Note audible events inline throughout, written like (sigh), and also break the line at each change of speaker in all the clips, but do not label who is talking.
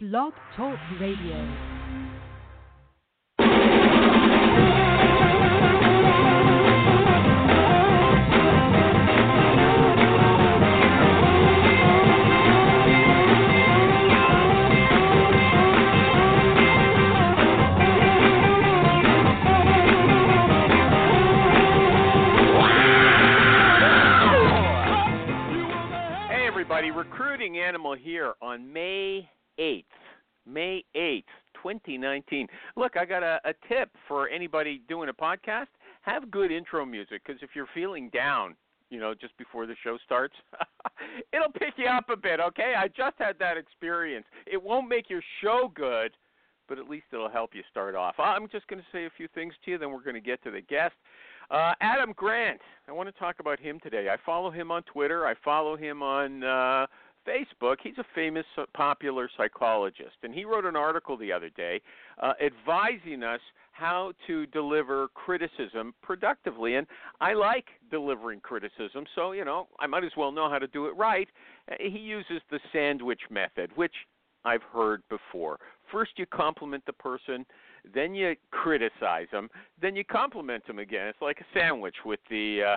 Blog Talk Radio.
Hey, everybody, Recruiting Animal here on May 8th. May 8th, 2019. Look, I got a, a tip for anybody doing a podcast. Have good intro music because if you're feeling down, you know, just before the show starts, (laughs) it'll pick you up a bit, okay? I just had that experience. It won't make your show good, but at least it'll help you start off. I'm just going to say a few things to you, then we're going to get to the guest. Uh, Adam Grant, I want to talk about him today. I follow him on Twitter. I follow him on uh, Facebook. He's a famous, uh, popular psychologist, and he wrote an article the other day uh, advising us how to deliver criticism productively. And I like delivering criticism, so you know I might as well know how to do it right. Uh, he uses the sandwich method, which I've heard before. First, you compliment the person, then you criticize them, then you compliment them again. It's like a sandwich with the uh,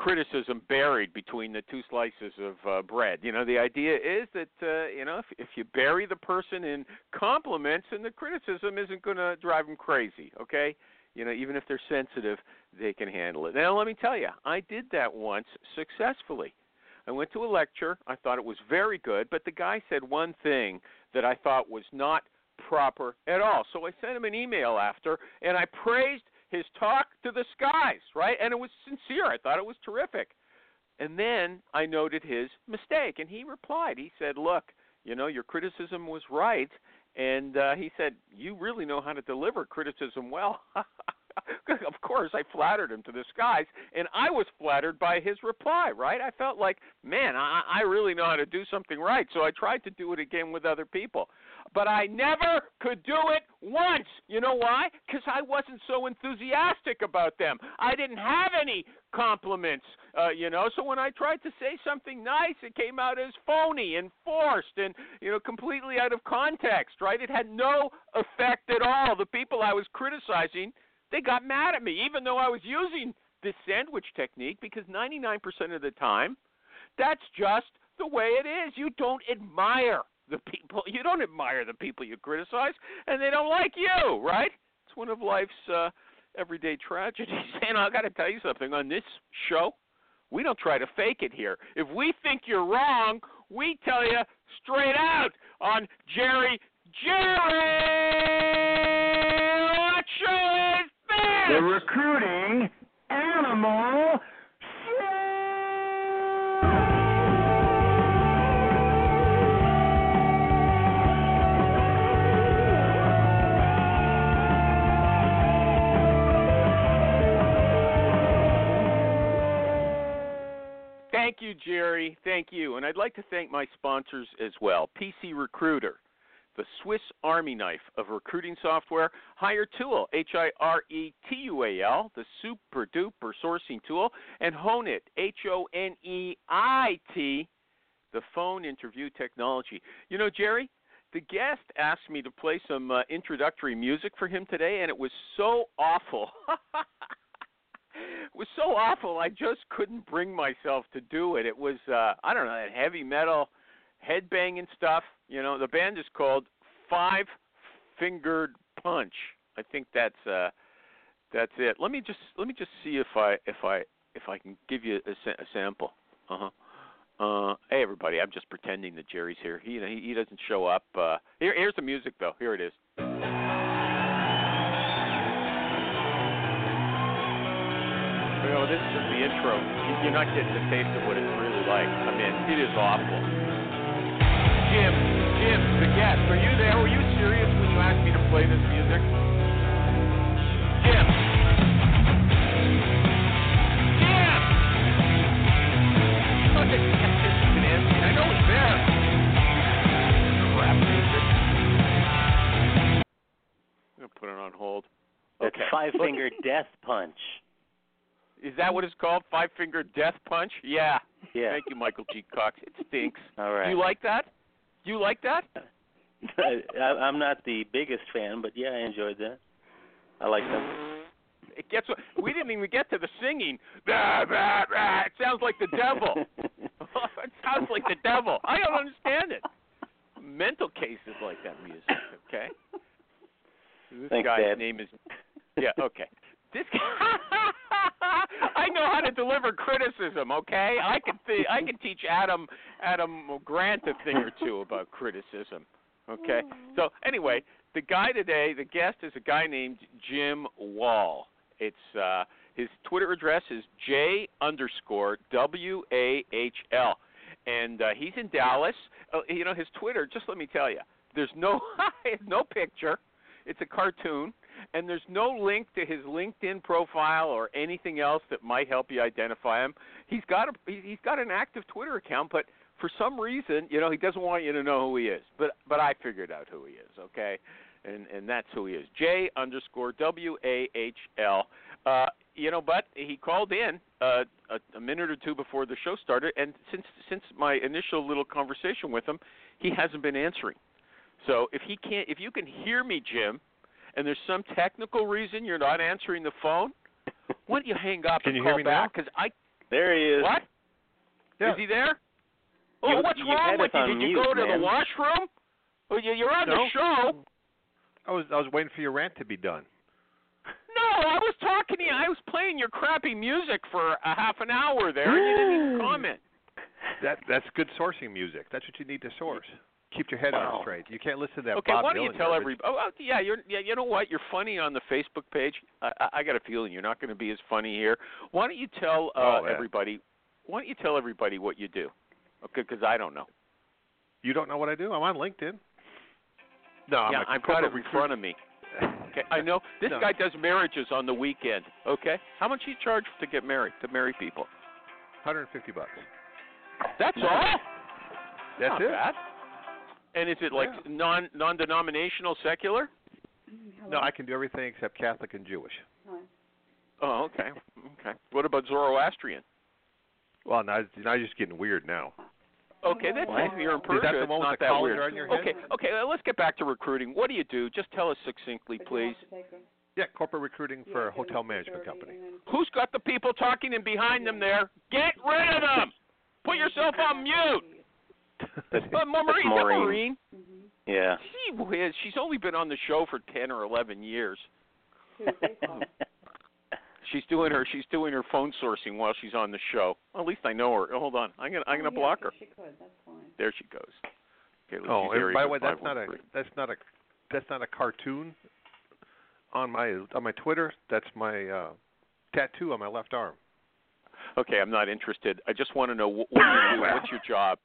criticism buried between the two slices of uh, bread. You know, the idea is that uh, you know if, if you bury the person in compliments, and the criticism isn't going to drive them crazy. Okay, you know, even if they're sensitive, they can handle it. Now, let me tell you, I did that once successfully. I went to a lecture. I thought it was very good, but the guy said one thing that I thought was not proper at all. So I sent him an email after, and I praised his talk to the skies, right? And it was sincere. I thought it was terrific. And then I noted his mistake, and he replied. He said, "Look, you know, your criticism was right." And uh, he said, "You really know how to deliver criticism well." (laughs) (laughs) of course, I flattered him to the skies, and I was flattered by his reply. Right? I felt like, man, I, I really know how to do something right. So I tried to do it again with other people, but I never could do it once. You know why? Because I wasn't so enthusiastic about them. I didn't have any compliments, uh, you know. So when I tried to say something nice, it came out as phony and forced and you know completely out of context. Right? It had no effect at all. The people I was criticizing they got mad at me, even though I was using this sandwich technique, because 99% of the time, that's just the way it is. You don't admire the people. You don't admire the people you criticize, and they don't like you, right? It's one of life's uh, everyday tragedies. (laughs) And I got to tell you something on this show, we don't try to fake it here. If we think you're wrong, we tell you straight out on Jerry Jerry.
The recruiting animal
Thank you, Jerry. Thank you. And I'd like to thank my sponsors as well PC Recruiter, the Swiss Army knife of recruiting software, Hire Tool, H I R E T U A L, the super duper sourcing tool, and Hone It, H O N E I T, the phone interview technology. You know, Jerry, the guest asked me to play some uh, introductory music for him today, and it was so awful. (laughs) it was so awful. I just couldn't bring myself to do it. It was uh I don't know that heavy metal headbanging stuff. You know, the band is called Five Fingered Punch. I think that's uh that's it. Let me just let me just see if I if I if I can give you a, a sample. Uh-huh. Uh Hey everybody, I'm just pretending that Jerry's here. He he, he doesn't show up. Uh here here's the music though. Here it is. You know, this is just the intro. You- You're not getting a taste of what it's really like. I mean, it is awful. Jim, Jim, the guest, are you there? Were you serious when you asked me to play this music? Jim. Jim! The guest isn't even answering. I know he's there. Crap music. I'm going to put it on hold.
That's
Okay.
Five Finger death punch.
Is that what it's called? Five finger death punch? Yeah.
Yeah.
Thank you, Michael G. Cox. It stinks.
All right.
Do you like that? You like that? (laughs)
I, I'm not the biggest fan, but yeah, I enjoyed that. I like them.
It gets. We didn't even get to the singing. Bah, bah, bah. It sounds like the devil. (laughs) it sounds like the devil. I don't understand it. Mental cases like that music. Okay. This
Thanks,
guy's
Dad.
name is. Yeah. Okay. This. Guy, (laughs) I know how to deliver criticism. Okay. I can. Th- I can teach Adam Adam Grant a thing or two about criticism. Okay. So anyway, the guy today, the guest is a guy named Jim Wahl. It's uh, his Twitter address is J underscore W A H L, and uh, he's in Dallas. Uh, you know his Twitter. Just let me tell you, there's no (laughs) no picture. It's a cartoon, and there's no link to his LinkedIn profile or anything else that might help you identify him. He's got a he- he's got an active Twitter account, but for some reason, you know, he doesn't want you to know who he is. But but I figured out who he is. Okay, and and that's who he is. J underscore W A H L. Uh, you know, but he called in uh, a, a minute or two before the show started, and since since my initial little conversation with him, he hasn't been answering. So if he can't, if you can hear me, Jim, and there's some technical reason you're not answering the phone, why don't you hang up
Can
and
you
call
hear me now?
back? Because I
There he is.
what?
Yeah.
Is he there? Oh,
You-
what's
you
wrong with you?
on
Did you
mute,
go to
man.
the washroom? Oh, you- you're on
No.
the show.
I was I was waiting for your rant to be done.
No, I was talking to you. I was playing your crappy music for a half an hour there, and you didn't even (gasps) comment.
That that's good sourcing music. That's what you need to source. Keep your head
Wow.
on straight. You can't listen to that
Okay,
Bob
why don't you tell everybody? Oh, oh, yeah, you're yeah. You know what? You're funny on the Facebook page. I, I, got a feeling you're not going to be as funny here. Why don't you tell uh,
Oh,
everybody? Why don't you tell everybody what you do? Okay, because I don't know.
You don't know what I do? I'm on LinkedIn. No, I'm
yeah, I've got it in front of me. Okay, I know (laughs) this
No.
guy does marriages on the weekend. Okay, how much he charge to get married to marry people?
150 bucks.
That's all.
That's
Not
it.
bad. And is it like
Yeah.
non non-denominational secular?
No, I can do everything except Catholic and Jewish.
Oh, okay, okay. What about Zoroastrian?
Well, now now you're just getting weird now.
Okay, that's
What?
you're in
Is that the one with the
that
colander
weird.
on your head?
Okay, okay. Let's get back to recruiting. What do you do? Just tell us succinctly, please.
Yeah, corporate recruiting for a hotel management company.
Who's got the people talking and behind them there? Get rid of them. Put yourself on mute.
That's, (laughs)
Ma-
that's
Maureen,
Maureen.
Maureen.
Yeah.
She whiz. She's only been on the show for ten or eleven years. (laughs) She's doing her she's doing her phone sourcing while she's on the show. At least I know her. Hold on, I'm gonna I'm gonna block her.
She could. That's fine.
There she goes. Okay,
Oh, and by the way, that's not a that's not a that's not a cartoon on my on my Twitter. That's my uh tattoo on my left arm.
Okay, I'm not interested. I just want to know what, what do you do? What's your job?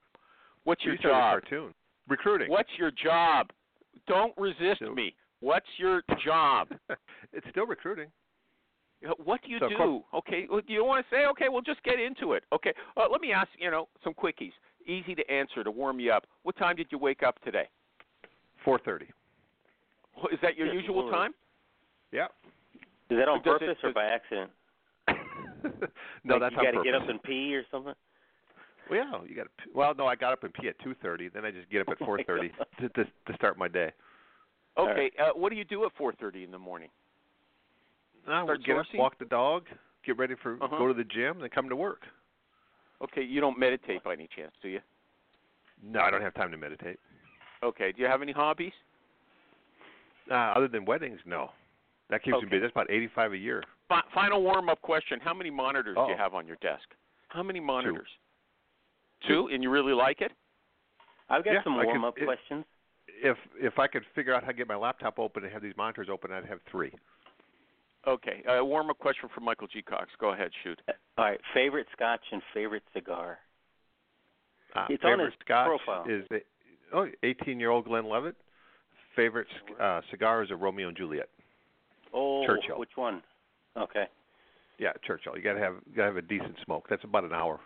What's your
You said it was
job?
a cartoon. Recruiting.
What's your job? Don't resist
So-
me. What's your job? (laughs)
it's still recruiting.
What do you
So,
do?
corp-
Okay, well, you don't want to say? Okay, well, just get into it. Okay, uh, let me ask you know some quickies, easy to answer to warm you up. What time did you wake up today?
4:30.
Wh- Is that your
Good
usual
Lord.
time?
Yeah.
Is that on
Does it-
purpose or by accident? (laughs)
no,
like
that's
you
on
got to
purpose.
get up and pee or something.
Well, yeah, you got to. Well, no, I got up and pee at 2:30. Then I just get up at
Oh
4:30 to, to to start my day.
All
Okay, uh, what do you do at 4:30 in the morning?
I
Start
get up, walk the dog, get ready for
Uh-huh.
go to the gym, then come to work.
Okay, you don't meditate by any chance, do you?
No, I don't have time to meditate.
Okay, do you have any hobbies?
Uh, other than weddings, no. That keeps me busy. That's about 85 a year.
Fi- final warm-up question: How many monitors do you
Oh.
have on your desk? How many monitors? Two, and you really like it?
I've got
Yeah,
some
I could-
warm up
it-
questions.
If if I could figure out how to get my laptop open and have these monitors open, I'd have three.
Okay, uh, warm-up question for Michael G. Cox. Go ahead, shoot.
All right, favorite scotch and favorite cigar.
Uh,
It's on
favorite
his
scotch
profile.
is a, oh, 18-year-old Glenlivet. Favorite uh, cigar is a Romeo and Juliet.
Oh,
Churchill.
which one? Okay.
Yeah, Churchill. You gotta have you gotta have a decent smoke. That's about an hour.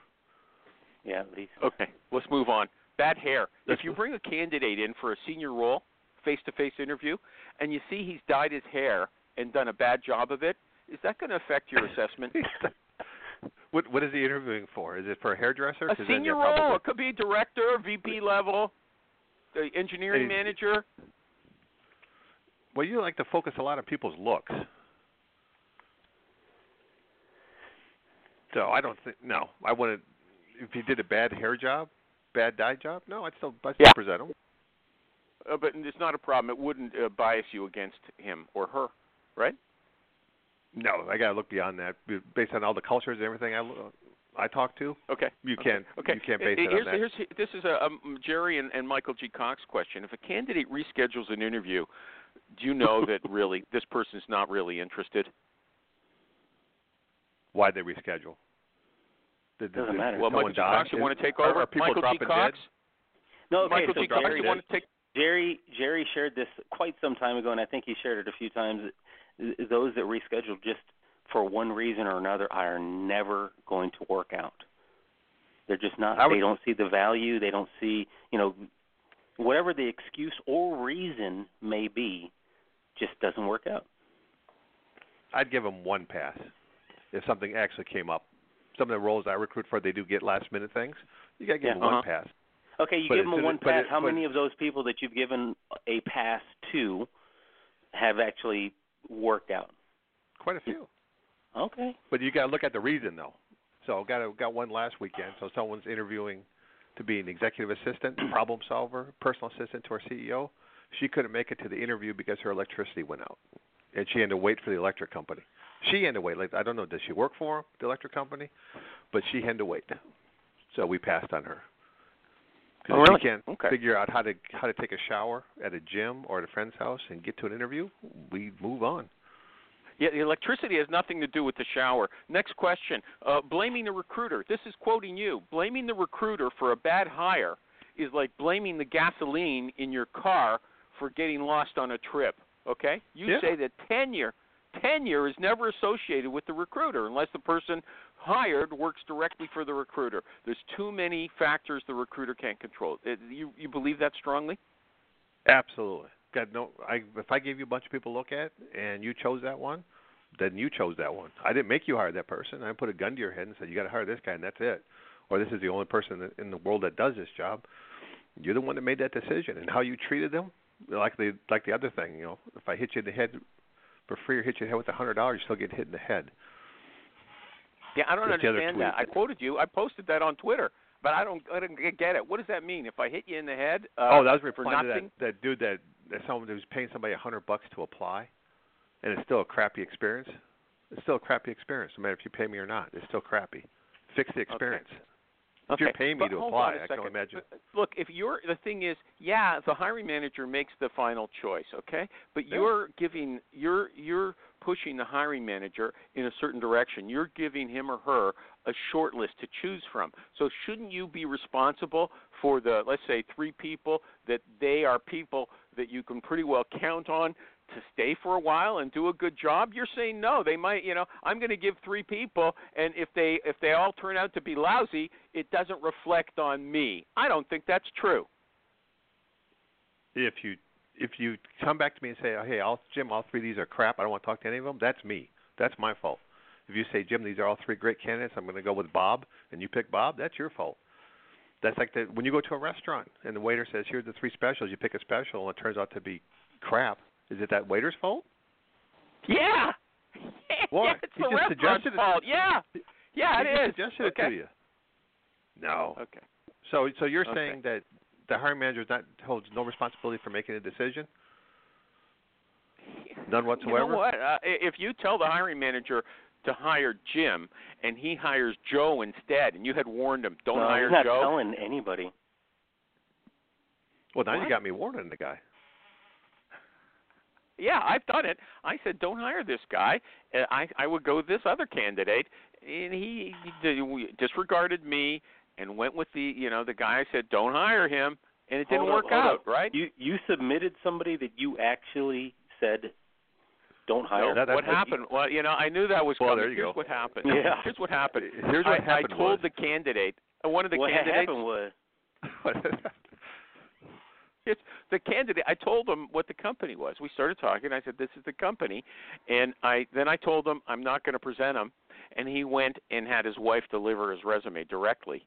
Yeah, at least.
Okay, let's move on. Bad hair. If you bring a candidate in for a senior role, face-to-face interview, and you see he's dyed his hair and done a bad job of it, is that going to affect your (laughs) assessment?
what what is he interviewing for? Is it for a hairdresser?
a senior
probably-
role. It could be director, VP level. the engineering manager.
Well, you like to focus a lot on people's looks. So I don't think no. I wouldn't. If he did a bad hair job, bad dye job, no, I'd still I'd still
Yeah.
present him.
Uh, but it's not a problem. It wouldn't uh, bias you against him or her, right?
No, I gotta look beyond that. Based on all the cultures and everything I I talk to,
Okay.
you
Okay.
can't
Okay.
you can't base it
here's,
on that.
Here's, this is a um, Jerry and, and Michael G. Cox question. If a candidate reschedules an interview, do you know that (laughs) really this person's not really interested?
Why they reschedule? Did,
Doesn't matter.
Well,
someone
Michael
die?
Cox, you want to take over?
Are people
Michael G. Cox.
dead?
No, okay,
Michael
so
G. Cox,
Jerry,
you want to take?
Jerry Jerry shared this quite some time ago, and I think he shared it a few times. Those that reschedule just for one reason or another are never going to work out. They're just not.
Would-
They don't see the value. They don't see, you know, whatever the excuse or reason may be, just doesn't work out.
I'd give them one pass if something actually came up. Some of the roles I recruit for, they do get last minute things. You gotta give
Yeah,
them one
uh-huh.
pass.
Okay, you
But
give them a one pass.
it-
How many of those people that you've given a pass to have actually worked out?
Quite a few.
Okay.
But you got to look at the reason though. So got a, got one last weekend. So someone's interviewing to be an executive assistant, (clears throat) problem solver, personal assistant to our CEO. She couldn't make it to the interview because her electricity went out, and she had to wait for the electric company. She had to wait. Like I don't know, does she work for the electric company? But she had to wait. So we passed on her. Because
Oh, really?
she can't
Okay.
figure out how to how to take a shower at a gym or at a friend's house and get to an interview, we move on.
Yeah, the electricity has nothing to do with the shower. Next question. Uh, blaming the recruiter. This is quoting you. Blaming the recruiter for a bad hire is like blaming the gasoline in your car for getting lost on a trip. Okay? You
Yeah.
say that tenure tenure is never associated with the recruiter unless the person hired works directly for the recruiter. There's too many factors the recruiter can't control. Uh, You you believe that strongly?
Absolutely. Got no. I if I gave you a bunch of people to look at and you chose that one, then you chose that one. I didn't make you hire that person. I put a gun to your head and said you got to hire this guy and that's it, or this is the only person in the world that does this job. You're the one that made that decision, and how you treated them, like the like the other thing. You know, if I hit you in the head for free or hit you in the head with a hundred dollars, you still get hit in the head.
Yeah, I don't
That's
understand that. I quoted you. I posted that on Twitter, but I don't. I don't get it. What does that mean? If I hit you in the head? Uh,
oh, that was replying to that that dude that that someone who's paying somebody a hundred bucks to apply, and it's still a crappy experience. It's still a crappy experience, no matter if you pay me or not. It's still crappy. Fix the experience. If you're paying me
but
to apply, I can imagine.
Look, if you're the thing is, yeah, the hiring manager makes the final choice, okay? But
Yeah.
you're giving you're you're pushing the hiring manager in a certain direction. You're giving him or her a short list to choose from. So shouldn't you be responsible for the let's say three people that they are people that you can pretty well count on to stay for a while and do a good job you're saying no they might you know i'm going to give three people and if they if they all turn out to be lousy it doesn't reflect on me i don't think that's true
If you if you come back to me and say, "Hey, all, Jim, all three of these are crap. I don't want to talk to any of them," that's me. That's my fault. If you say, "Jim, these are all three great candidates. I'm going to go with Bob," and you pick Bob, that's your fault. That's like the, when you go to a restaurant and the waiter says, "Here's the three specials." You pick a special and it turns out to be crap. Is it that waiter's fault?
yeah (laughs)
Why?
yeah, it's
He
the
just
restaurant's
suggested it.
fault yeah yeah
he
it
suggested
okay
it to you. No.
okay
So so you're
Okay.
saying that the hiring manager not holds no responsibility for making a decision? None whatsoever.
You know what? Uh, if you tell the hiring manager to hire Jim and he hires Joe instead, and you had warned him, don't
no,
hire
he's not
Joe.
telling anybody.
Well, now
What?
you got me warning the guy.
Yeah, I've done it. I said, don't hire this guy. Uh, I I would go with this other candidate, and he, he disregarded me and went with the you know the guy. I said, don't hire him, and it didn't
up,
work out,
up.
right?
You you submitted somebody that you actually said don't hire.
So
that-
what
that-
happened? Well, you know, I knew that was
Well,
coming.
there you
Here's
go.
what happened.
Yeah.
Here's what happened.
Here's what
I,
happened
I told
was-
the candidate, one of the
what
candidates.
happened was (laughs)
It's the candidate. I told him what the company was. We started talking. I said, "This is the company," and I then I told him I'm not going to present him, and he went and had his wife deliver his resume directly,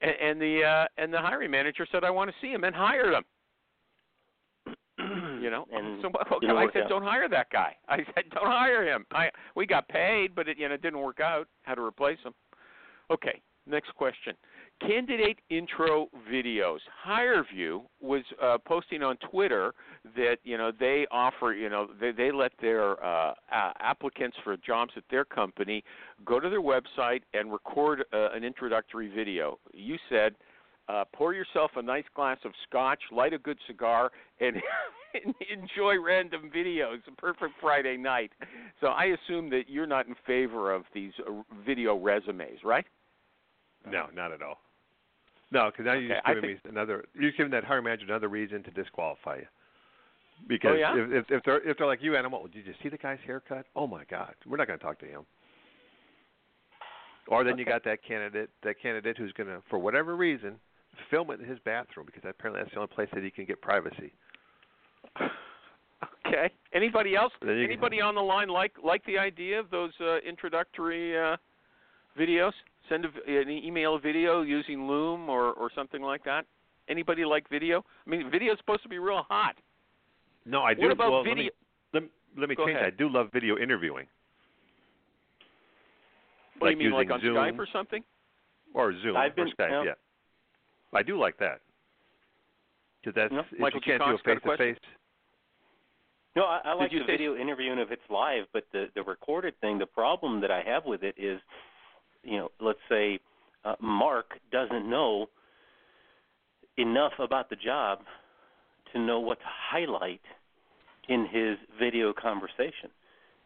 and, and the uh, and the hiring manager said, "I want to see him," and hired him. You know,
And
so I said,
out.
don't hire that guy. I said, don't hire him. I we got paid, but it you know it didn't work out. Had to replace him. Okay, next question. Candidate intro videos. HireVue was uh, posting on Twitter that you know they offer you know they they let their uh, applicants for jobs at their company go to their website and record uh, an introductory video. You said uh, pour yourself a nice glass of scotch, light a good cigar, and (laughs) enjoy random videos. A perfect Friday night. So I assume that you're not in favor of these uh, video resumes, right?
No, not at all. No, because now you're just giving
think-
me another. You're giving that hiring manager another reason to disqualify you. Because
Oh, yeah?
if, if if they're if they're like you, animal, did you see the guy's haircut? Oh my God, we're not going to talk to him. Or then you got that candidate, that candidate who's going to, for whatever reason, film it in his bathroom because apparently that's the only place that he can get privacy. (laughs)
Okay. Anybody else? Anybody on the line like like the idea of those uh, introductory uh, videos? Send a, v- an email video using Loom or or something like that. Anybody like video? I mean, video is supposed to be real hot.
No, I do.
What about
well,
video?
Let me, let, let me change
ahead.
that. I do love video interviewing.
What
like
do you mean, like
using
on
Zoom.
Skype or something?
Or Zoom
I've been-
or Skype,
yeah.
yeah. I do like that. Because that's
No.
if
Michael
you can't do a
Cox got a
face to face.
No, I, I like the
say-
video interview and if it's live, but the the recorded thing. The problem that I have with it is, you know, let's say uh, Mark doesn't know enough about the job to know what to highlight in his video conversation,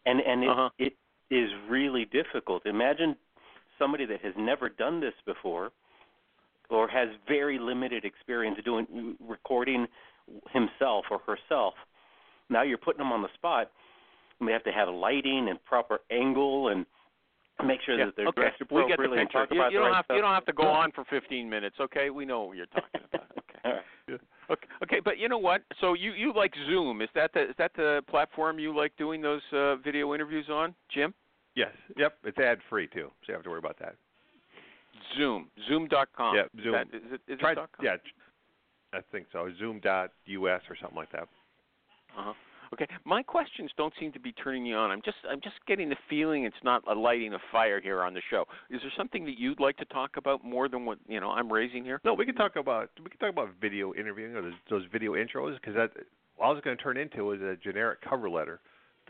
and and it
Uh-huh.
it is really difficult. Imagine somebody that has never done this before or has very limited experience doing recording himself or herself now you're putting them on the spot. And they have to have lighting and proper angle and make sure
Yeah,
that they're
okay.
dressed
we get the
appropriately and
picture.
talk
You,
about
you don't
right
have
stuff.
you don't have to go on for 15 minutes. Okay, we know what you're talking about. (laughs) Okay.
All right.
Okay, okay, but you know what? So you you like Zoom? Is that the is that the platform you like doing those uh, video interviews on, Jim?
Yes. Yep. It's ad free too, so you don't have to worry about that.
Zoom, Zoom.com.
Yeah,
Is
Zoom.
that- is it, is
Try,
it dot com?
yeah, I think so. Zoom.us or something like that.
Uh-huh. Okay, my questions don't seem to be turning you on. I'm just I'm just getting the feeling it's not a lighting a fire here on the show. Is there something that you'd like to talk about more than what you know I'm raising here?
No, we can talk about we can talk about video interviewing or those, those video intros because that all it's going to turn into is a generic cover letter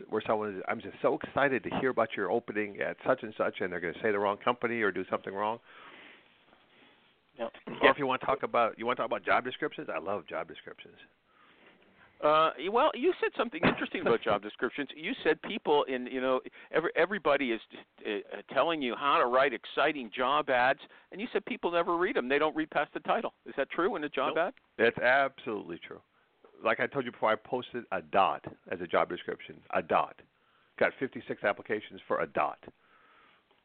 where someone is I'm just so excited to hear about your opening at such and such and they're going to say the wrong company or do something wrong.
Yep.
Or if you want to talk about you want to talk about job descriptions, I love job descriptions.
Uh, well, you said something interesting about job descriptions. You said people in you know every, everybody is uh, uh, telling you how to write exciting job ads, and you said people never read them. They don't read past the title. Is that true in a job
Nope.
ad?
That's absolutely true. Like I told you before, I posted a dot as a job description. A dot. Got 56 applications for a dot.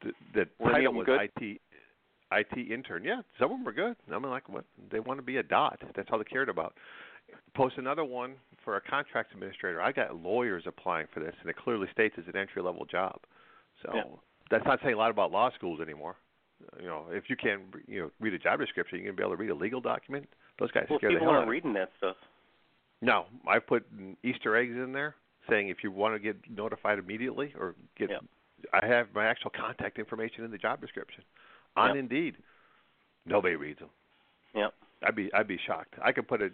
The, the
Were
title was
good?
IT IT intern. Yeah, some of them were good. I mean, like what they want to be a dot. That's all they cared about. Post another one for a contracts administrator. I got lawyers applying for this, and it clearly states it's an entry level job. So
Yeah.
that's not saying a lot about law schools anymore. You know, if you can, you know, read a job description, you can be able to read a legal document. Those guys
Well,
scare the hell out of people aren't
reading that stuff.
No, I put Easter eggs in there saying if you want to get notified immediately or get
Yeah.
I have my actual contact information in the job description on
Yeah.
Indeed. Nobody reads them.
Yeah.
I'd be I'd be shocked. I could put a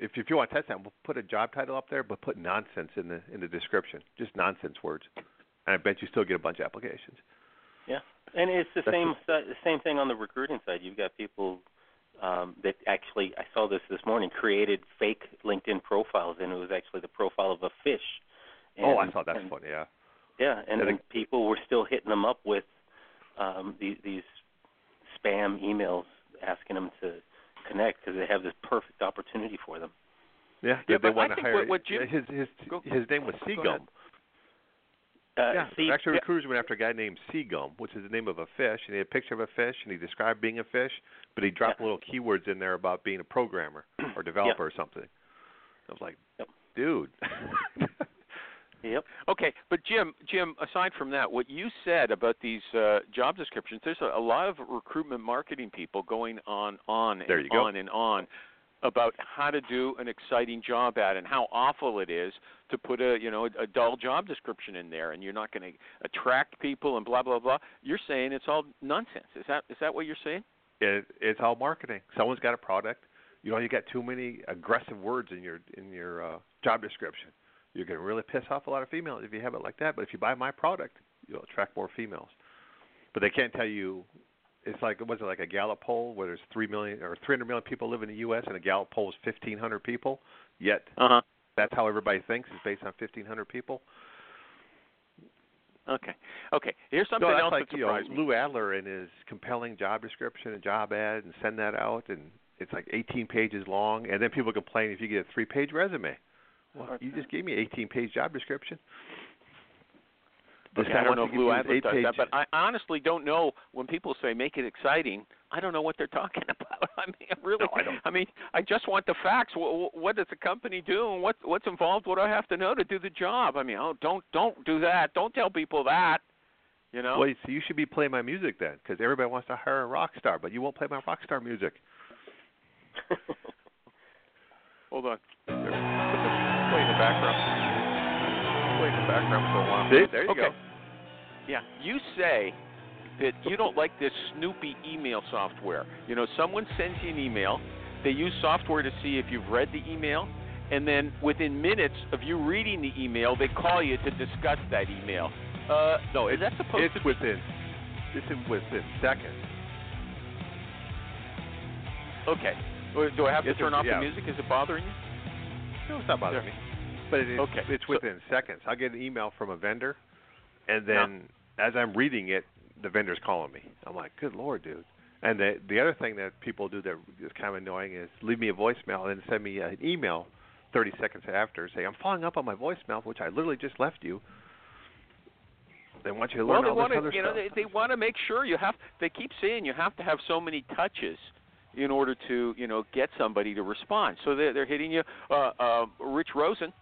if if you want to test that, we'll put a job title up there, but put nonsense in the in the description, just nonsense words, and I bet you still get a bunch of applications.
Yeah, and it's the
That's
same si- the same thing on the recruiting side. You've got people um, that actually I saw this this morning created fake LinkedIn profiles, and it was actually the profile of a fish. And,
oh, I thought that's
and,
funny. Yeah.
Yeah, and, and people were still hitting them up with um, these, these spam emails asking them to connect because they have this perfect opportunity for them.
Yeah,
Yeah,
they, they
but I
want to hire
what- what Jim-
his his
Go-
his name was. Seagum.
Uh,
yeah,
see,
actually, recruiters went after a guy named Seagum, which is the name of a fish, and he had a picture of a fish, and he described being a fish, but he dropped
Yeah.
little keywords in there about being a programmer or (clears throat) developer or something. I was like,
Yep.
dude. (laughs)
Yep.
Okay, but Jim, Jim, aside from that, what you said about these uh, job descriptions, there's a, a lot of recruitment marketing people going on, on
There
and
go.
on and on about how to do an exciting job ad and how awful it is to put a you know a, a dull job description in there and you're not going to attract people and blah blah blah. You're saying it's all nonsense. Is that is that what you're saying?
It, it's all marketing. Someone's got a product. You know, you got too many aggressive words in your in your uh, job description. You're going to really piss off a lot of females if you have it like that. But if you buy my product, you'll attract more females. But they can't tell you. It's like was it like a Gallup poll where there's three million or 300 million people live in the U.S. and a Gallup poll is 1,500 people. Yet
Uh huh.
that's how everybody thinks is based on 1,500 people.
Okay. Okay. Here's something
no, that's
else
like
that
you know
me.
Lou Adler and his compelling job description and job ad and send that out and it's like 18 pages long and then people complain if you get a three-page resume. Well, you just gave me an 18-page job description. This
Okay, I don't know if Lou does that, but I honestly don't know when people say make it exciting. I don't know what they're (laughs) talking about. I mean, I really,
No, I don't.
I mean, I just want the facts. What, what does the company do, and what what's involved? What do I have to know to do the job? I mean, oh, don't don't do that. Don't tell people that. You know.
Well, so you should be playing my music then, because everybody wants to hire a rock star, but you won't play my rock star music. (laughs)
Hold on. There. Put the, play in the background. Play in the background for a while.
See, there you
okay.
go.
Yeah, you say that you don't like this Snoopy email software. You know, someone sends you an email, they use software to see if you've read the email, and then within minutes of you reading the email, they call you to discuss that email. Uh,
No,
is that supposed
it's
to be?
within it's within seconds.
Okay. Do I have to
It's a-
turn off
yeah.
the music? Is it bothering you?
No, it's not bothering me. But it,
Okay,
it's
so-
within seconds. I'll get an email from a vendor, and then as I'm reading it, the vendor's calling me. I'm like, good lord, dude. And the the other thing that people do that is kind of annoying is leave me a voicemail and then send me an email 30 seconds after, say I'm following up on my voicemail, which I literally just left you. They want you to learn well,
they
all this
to,
other
you know, they, they want to make sure you have. They keep saying you have to have so many touches in order to, you know, get somebody to respond. So they're they're hitting you. Uh, uh, Rich Rosen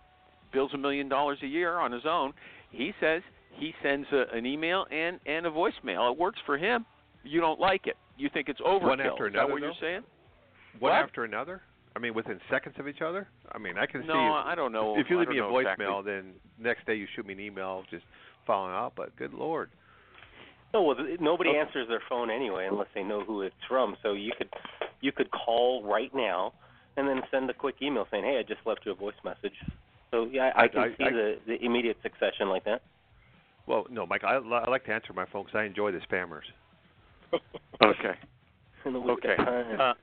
bills a million dollars a year on his own. He says he sends a, an email and and a voicemail. It works for him. You don't like it. You think it's overkill.
One after another.
Is that what you're saying?
One
what?
after another. I mean, within seconds of each other. I mean, I can
No,
see.
I don't know.
If you leave me a voicemail,
exactly.
then next day you shoot me an email just following up. But good lord.
No, well, th- nobody
Okay.
answers their phone anyway unless they know who it's from. So you could you could call right now and then send a quick email saying, "Hey, I just left you a voice message." So yeah, I, I can
I-
see
I-
the the immediate succession like that.
Well, no, Mike. I, li- I like to answer my phone because I enjoy the spammers. (laughs)
Okay.
And then we've
Okay. Uh,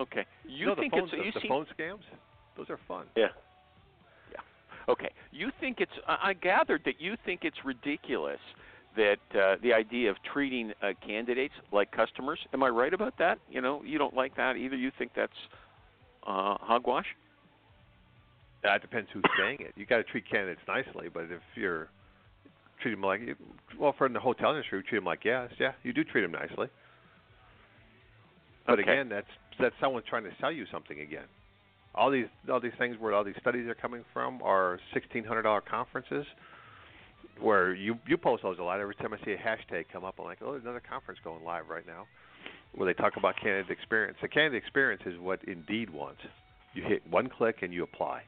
okay. You
no,
think
the phone,
it's you
the, the
see
phone scams? Those are fun.
yeah. Yeah.
Okay. You think it's I I gathered that you think it's ridiculous that uh, the idea of treating uh, candidates like customers. Am I right about that? You know, you don't like that either. You think that's uh, hogwash?
That depends who's saying it. You got to treat candidates nicely, but if you're treat them like well, for in the hotel industry, we treat them like yes, yeah, you do treat them nicely. But
Okay.
again, that's that's someone trying to sell you something again. All these all these things where all these studies are coming from are sixteen hundred dollar conferences where you you post those a lot. Every time I see a hashtag come up, I'm like, oh, there's another conference going live right now where they talk about candidate experience. The candidate experience is what Indeed wants. You hit one click and you apply.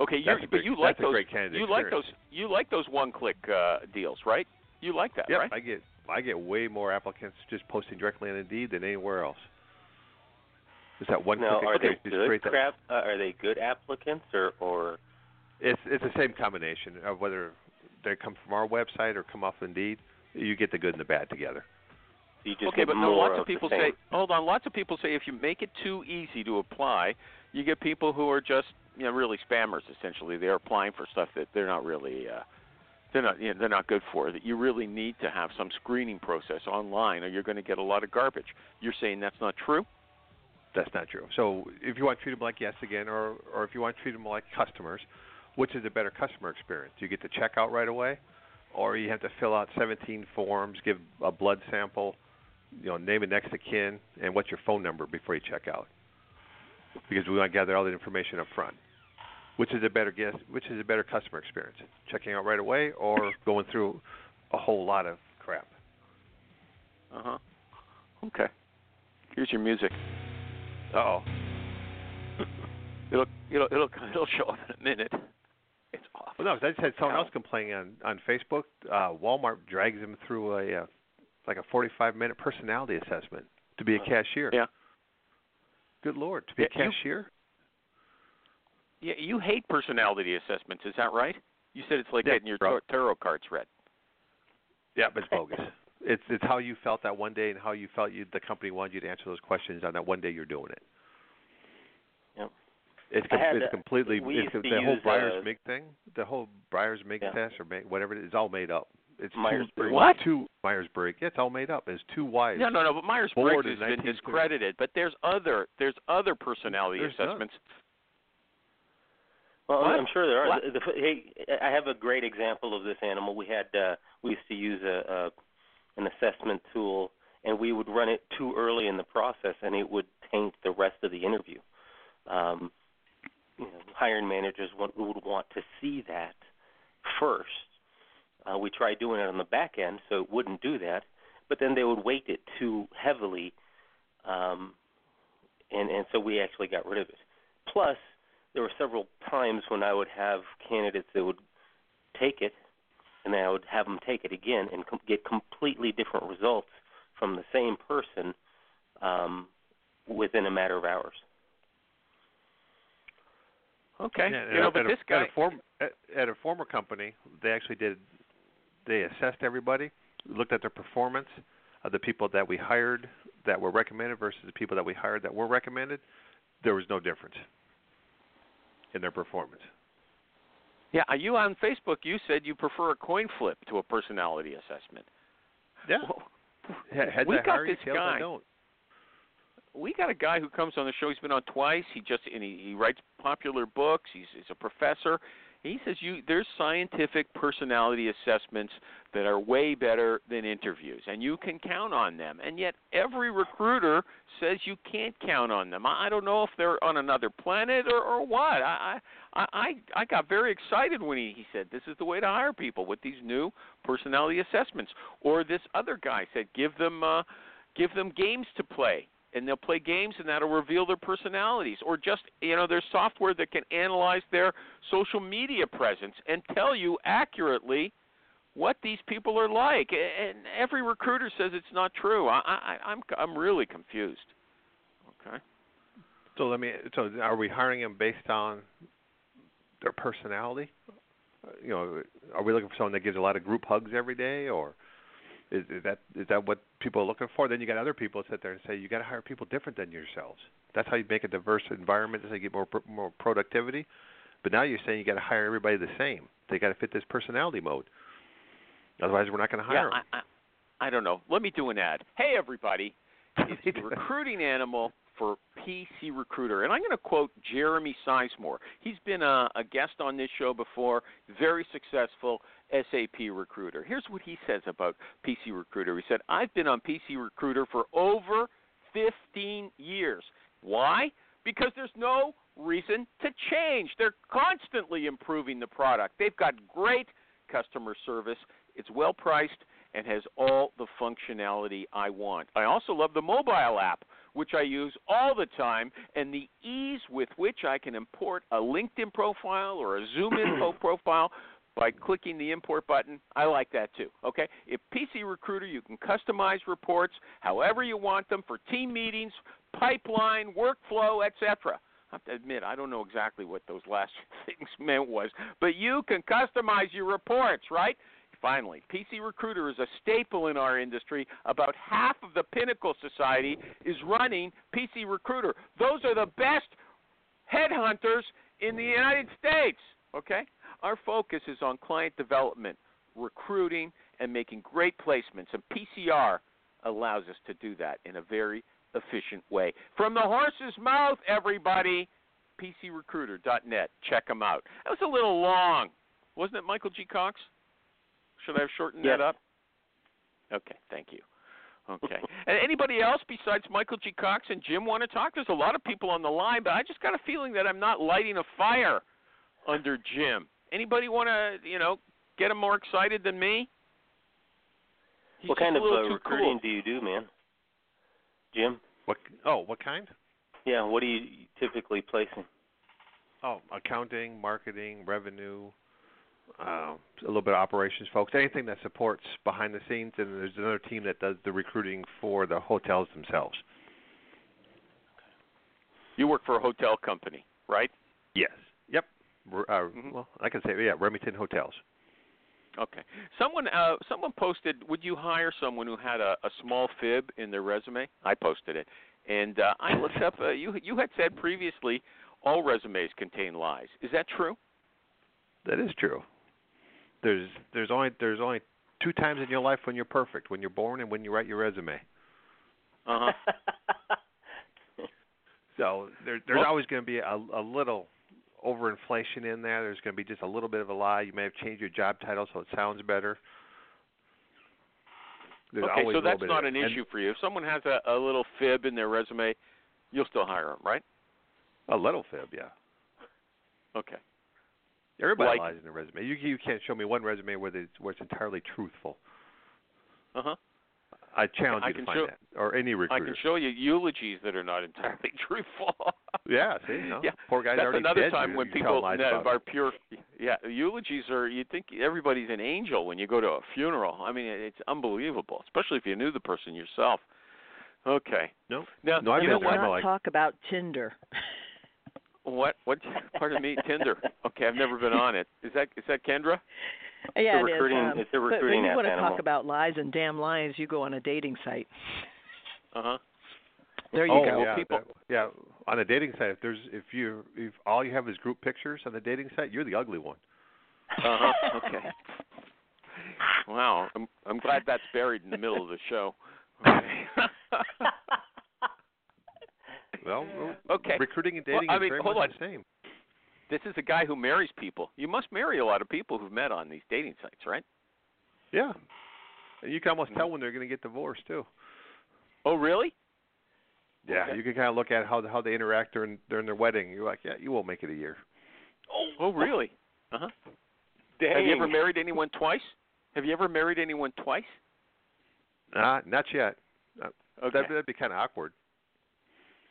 Okay, you're,
That's
but you like those.
great candidate
you like those. You like those one-click uh, deals, right? You like that,
Yep,
right?
I get I get way more applicants just posting directly on Indeed than anywhere else. Is that one
Now,
click
are they good crap? Uh, are they good applicants or or
It's it's the same combination of whether they come from our website or come off Indeed. You get the good and the bad together.
you just
okay,
get
but
more
no, lots
of
of people say, hold on, lots of people say if you make it too easy to apply, you get people who are just, you know, really spammers essentially. They're applying for stuff that they're not really uh they're not you know, they're not good for. That you really need to have some screening process online or you're going to get a lot of garbage. You're saying that's not true?
That's not true. So if you want to treat them like yes again, or or if you want to treat them like customers, which is a better customer experience? Do you get to check out right away, or you have to fill out 17 forms, give a blood sample, you know, name and next of kin, and what's your phone number before you check out? Because we want to gather all the information up front. Which is a better guess? Which is a better customer experience? Checking out right away, or going through a whole lot of crap?
Uh huh. Okay. Here's your music.
Uh oh. (laughs)
It'll it'll it'll it'll show up in a minute.
Well, no, I just had someone else complaining on on Facebook. Uh, Walmart drags him through a uh, like a 45 minute personality assessment to be a cashier.
Yeah.
Good lord, to be
Yeah,
a
you-
cashier?
Yeah, you hate personality assessments, is that right? You said it's like
Yeah,
getting your
bro.
tarot cards read.
Yeah, but it's (laughs) bogus. It's it's how you felt that one day and how you felt you the company wanted you to answer those questions on that one day you're doing it.
Yep.
It's com- it's
to-
completely it's,
used
the whole
use,
Briars
uh,
Mig thing, the whole Briars Mig
Yeah.
test or Mig, whatever it is, all made up. It's
Myers
too,
Briggs.
What?
Too Myers Briggs. Yeah, it's all made up. It's too wise.
No, no, no. But Myers
Board
Briggs has been discredited. But there's other there's other personality
There's none.
assessments.
Well,
What?
I'm sure there are. The, the, hey, I have a great example of this animal. We had uh, we used to use a, a an assessment tool, and we would run it too early in the process, and it would taint the rest of the interview. Um, you know, hiring managers want, would want to see that first. Uh, we tried doing it on the back end, so it wouldn't do that. But then they would weight it too heavily, um, and and so we actually got rid of it. Plus, there were several times when I would have candidates that would take it, and then I would have them take it again and com- get completely different results from the same person um, within a matter of hours.
Okay.
Yeah,
you know,
at,
but this
a,
guy.
at a, form, at, at a former company, they actually did. They assessed everybody, looked at their performance of the people that we hired that were recommended versus the people that we hired that were recommended. There was no difference in their performance.
Yeah, are you on Facebook? You said you prefer a coin flip to a personality assessment.
Yeah,
Well, we got this guy. We got a guy who comes on the show. He's been on twice. He just and he, he writes popular books. He's, he's a professor. He says you there's scientific personality assessments that are way better than interviews, and you can count on them. And yet every recruiter says you can't count on them. I, I don't know if they're on another planet or, or what. I, I I I got very excited when he, he said this is the way to hire people with these new personality assessments. Or this other guy said give them uh, give them games to play and they'll play games and that'll reveal their personalities or just you know there's software that can analyze their social media presence and tell you accurately what these people are like and every recruiter says it's not true i i i'm i'm really confused okay
So let me. So are we hiring them based on their personality? You know, are we looking for someone that gives a lot of group hugs every day, or is, is that is that what people are looking for? Then you got other people sit there and say you got to hire people different than yourselves. That's how you make a diverse environment. That's how you get more more productivity. But now you're saying you got to hire everybody the same. They got to fit this personality mode. Otherwise, we're not going to hire
yeah
them.
I, I i don't know let me do an ad hey everybody it's the recruiting animal for PC Recruiter. And I'm going to quote Jeremy Sizemore. He's been a, a guest on this show before, very successful SAP recruiter. Here's what he says about PC Recruiter. He said, I've been on PC Recruiter for over 15 years. Why? Because there's no reason to change. They're constantly improving the product. They've got great customer service. It's well priced and has all the functionality I want. I also love the mobile app, which I use all the time, and the ease with which I can import a LinkedIn profile or a Zoom (clears throat) info profile by clicking the import button. I like that too. Okay? If PC Recruiter, you can customize reports however you want them for team meetings, pipeline, workflow, etc. I have to admit, I don't know exactly what those last (laughs) things meant was, but you can customize your reports, right? Finally, PC Recruiter is a staple in our industry. About half of the Pinnacle Society is running PC Recruiter. Those are the best headhunters in the United States. Okay? Our focus is on client development, recruiting, and making great placements. And PCR allows us to do that in a very efficient way. From the horse's mouth, everybody, PCRecruiter.net. Check them out. That was a little long. Wasn't it, Michael G. Cox? Should I have shortened
Yes.
that up? Okay, thank you. Okay. (laughs) and anybody else besides Michael G. Cox and Jim want to talk? There's a lot of people on the line, but I just got a feeling that I'm not lighting a fire under Jim. Anybody want to, you know, get him more excited than me? He's
what kind
a
of uh, recruiting
cool.
do you do, man? Jim?
What? Oh, what kind?
Yeah, what are you typically placing?
Oh, accounting, marketing, revenue, uh, a little bit of operations folks, anything that supports behind the scenes, and there's another team that does the recruiting for the hotels themselves.
You work for a hotel company, right?
Yes. Yep. Uh,
Mhm.
Well, I can say yeah, Remington Hotels.
Okay. Someone uh someone posted would you hire someone who had a, a small fib in their resume? I posted it. And uh I looked up uh, you you had said previously all resumes contain lies. Is that true?
That is true. There's there's only there's only two times in your life when you're perfect: when you're born and when you write your resume.
Uh-huh. (laughs)
So there, there's
Well-
always going to be a, a little overinflation in there. There's going to be just a little bit of a lie. You may have changed your job title so it sounds better. There's
okay, so that's not an issue for you. If someone has a, a little fib in their resume, you'll still hire them, right?
A little fib, yeah.
Okay.
Everybody
Like-
lies in their resume. You you can't show me one resume where it's where it's entirely truthful.
Uh-huh.
I challenge
I
you to
can
find
show-
that, or any recruiter.
I can show you eulogies that are not entirely (laughs) truthful.
yeah, see, no,
Yeah,
poor guy's
That's
already
another
dead.
time
you-
when
you tell
people
lies
that
about
are pure. Yeah, eulogies are. You think everybody's an angel when you go to a funeral. I mean, it's unbelievable, especially if you knew the person yourself. Okay.
No,
Now,
no, I've
you
been
know
there.
what?
I'm
not
like,
talk about Tinder. (laughs)
What? What? Pardon me, Tinder. (laughs) Okay, I've never been on it. Is that is that Kendra?
yeah,
a
it is. um,
it's a
but when you want to
animal.
talk about lies and damn lies, you go on a dating site.
Uh huh.
There you
oh,
go.
Yeah,
people-
that- yeah, on a dating site, if there's if you if all you have is group pictures on the dating site, you're the ugly one.
Uh huh. (laughs) Okay. Wow. I'm I'm glad that's buried in the middle of the show. Okay. (laughs)
Well,
Okay.
recruiting and
Well,
dating
I
is
mean,
very
hold
much
on.
the same.
this is a guy who marries people. You must marry a lot of people who've met on these dating sites, right?
Yeah, and you can almost tell when they're going to get divorced too.
Oh, really?
Yeah,
Okay.
you can kind of look at how how they interact during during their wedding. You're like, yeah, you won't make it a year.
Oh, oh, really? Uh huh. Have you ever married anyone twice? Have you ever married anyone twice?
Uh, not yet. Uh,
Okay.
That, that'd be kind of awkward.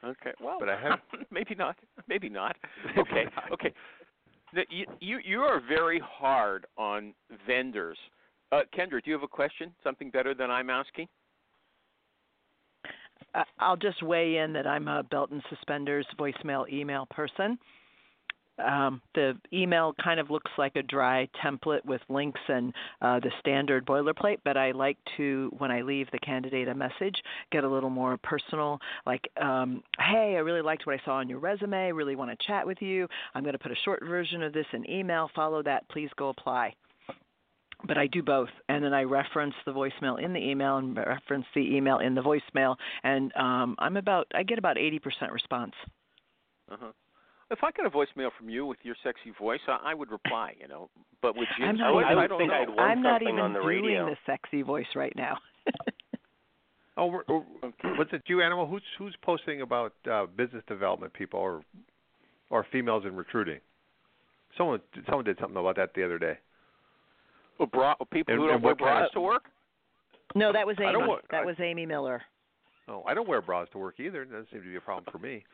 Okay. Well,
But I have- (laughs)
maybe not. Maybe not.
Maybe (laughs) (laughs)
Okay.
not.
Okay. Now, you you you are very hard on vendors. Uh, Kendra, do you have a question? Something better than I'm asking?
Uh, I'll just weigh in that I'm a belt and suspenders voicemail email person. Um, the email kind of looks like a dry template with links and uh, the standard boilerplate, but I like to, when I leave the candidate a message, get a little more personal. Like, um, hey, I really liked what I saw on your resume. Really want to chat with you. I'm going to put a short version of this in email. Follow that. Please go apply but I do both, and then I reference the voicemail in the email and reference the email in the voicemail, and um, I'm about I get about 80% response.
Uh-huh. If I got a voicemail from you with your sexy voice, I, I would reply, you know. But with Jim's
I'm not
voice,
I
even,
would
I don't
think
know.
I'd want
I'm not even
on the
doing
radio.
the sexy voice right now. (laughs)
Oh, we're, we're,
Okay.
was it you, Animal? Who's who's posting about uh, business development people or or females in recruiting? Someone someone did something about that the other day.
Oh, bra- people
And-
who
and
don't wear
what kind
bras
of-
to work?
no, that was Amy.
want-
that
I-
was Amy Miller.
Oh, I don't wear bras to work either. It doesn't seem to be a problem for me.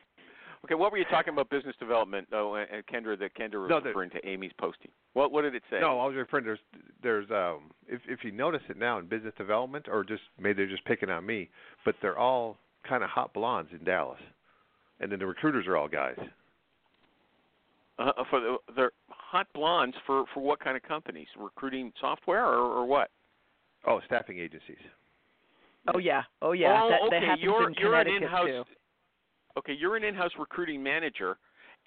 Okay, what were you talking about business development? Oh, and and Kendra, that Kendra was
No, the-
referring to Amy's posting. What what did it say?
No, I was referring. There's there's um if if you notice it now in business development or just maybe they're just picking on me, but they're all kind of hot blondes in Dallas, and then the recruiters are all guys.
Uh, for the they're hot blondes for for what kind of companies? Recruiting software or or what?
Oh, staffing agencies.
Oh yeah, oh yeah.
Oh,
that,
okay.
that happens
you're
in
you're an
Connecticut
in-house.
too.
Okay, you're an in-house recruiting manager,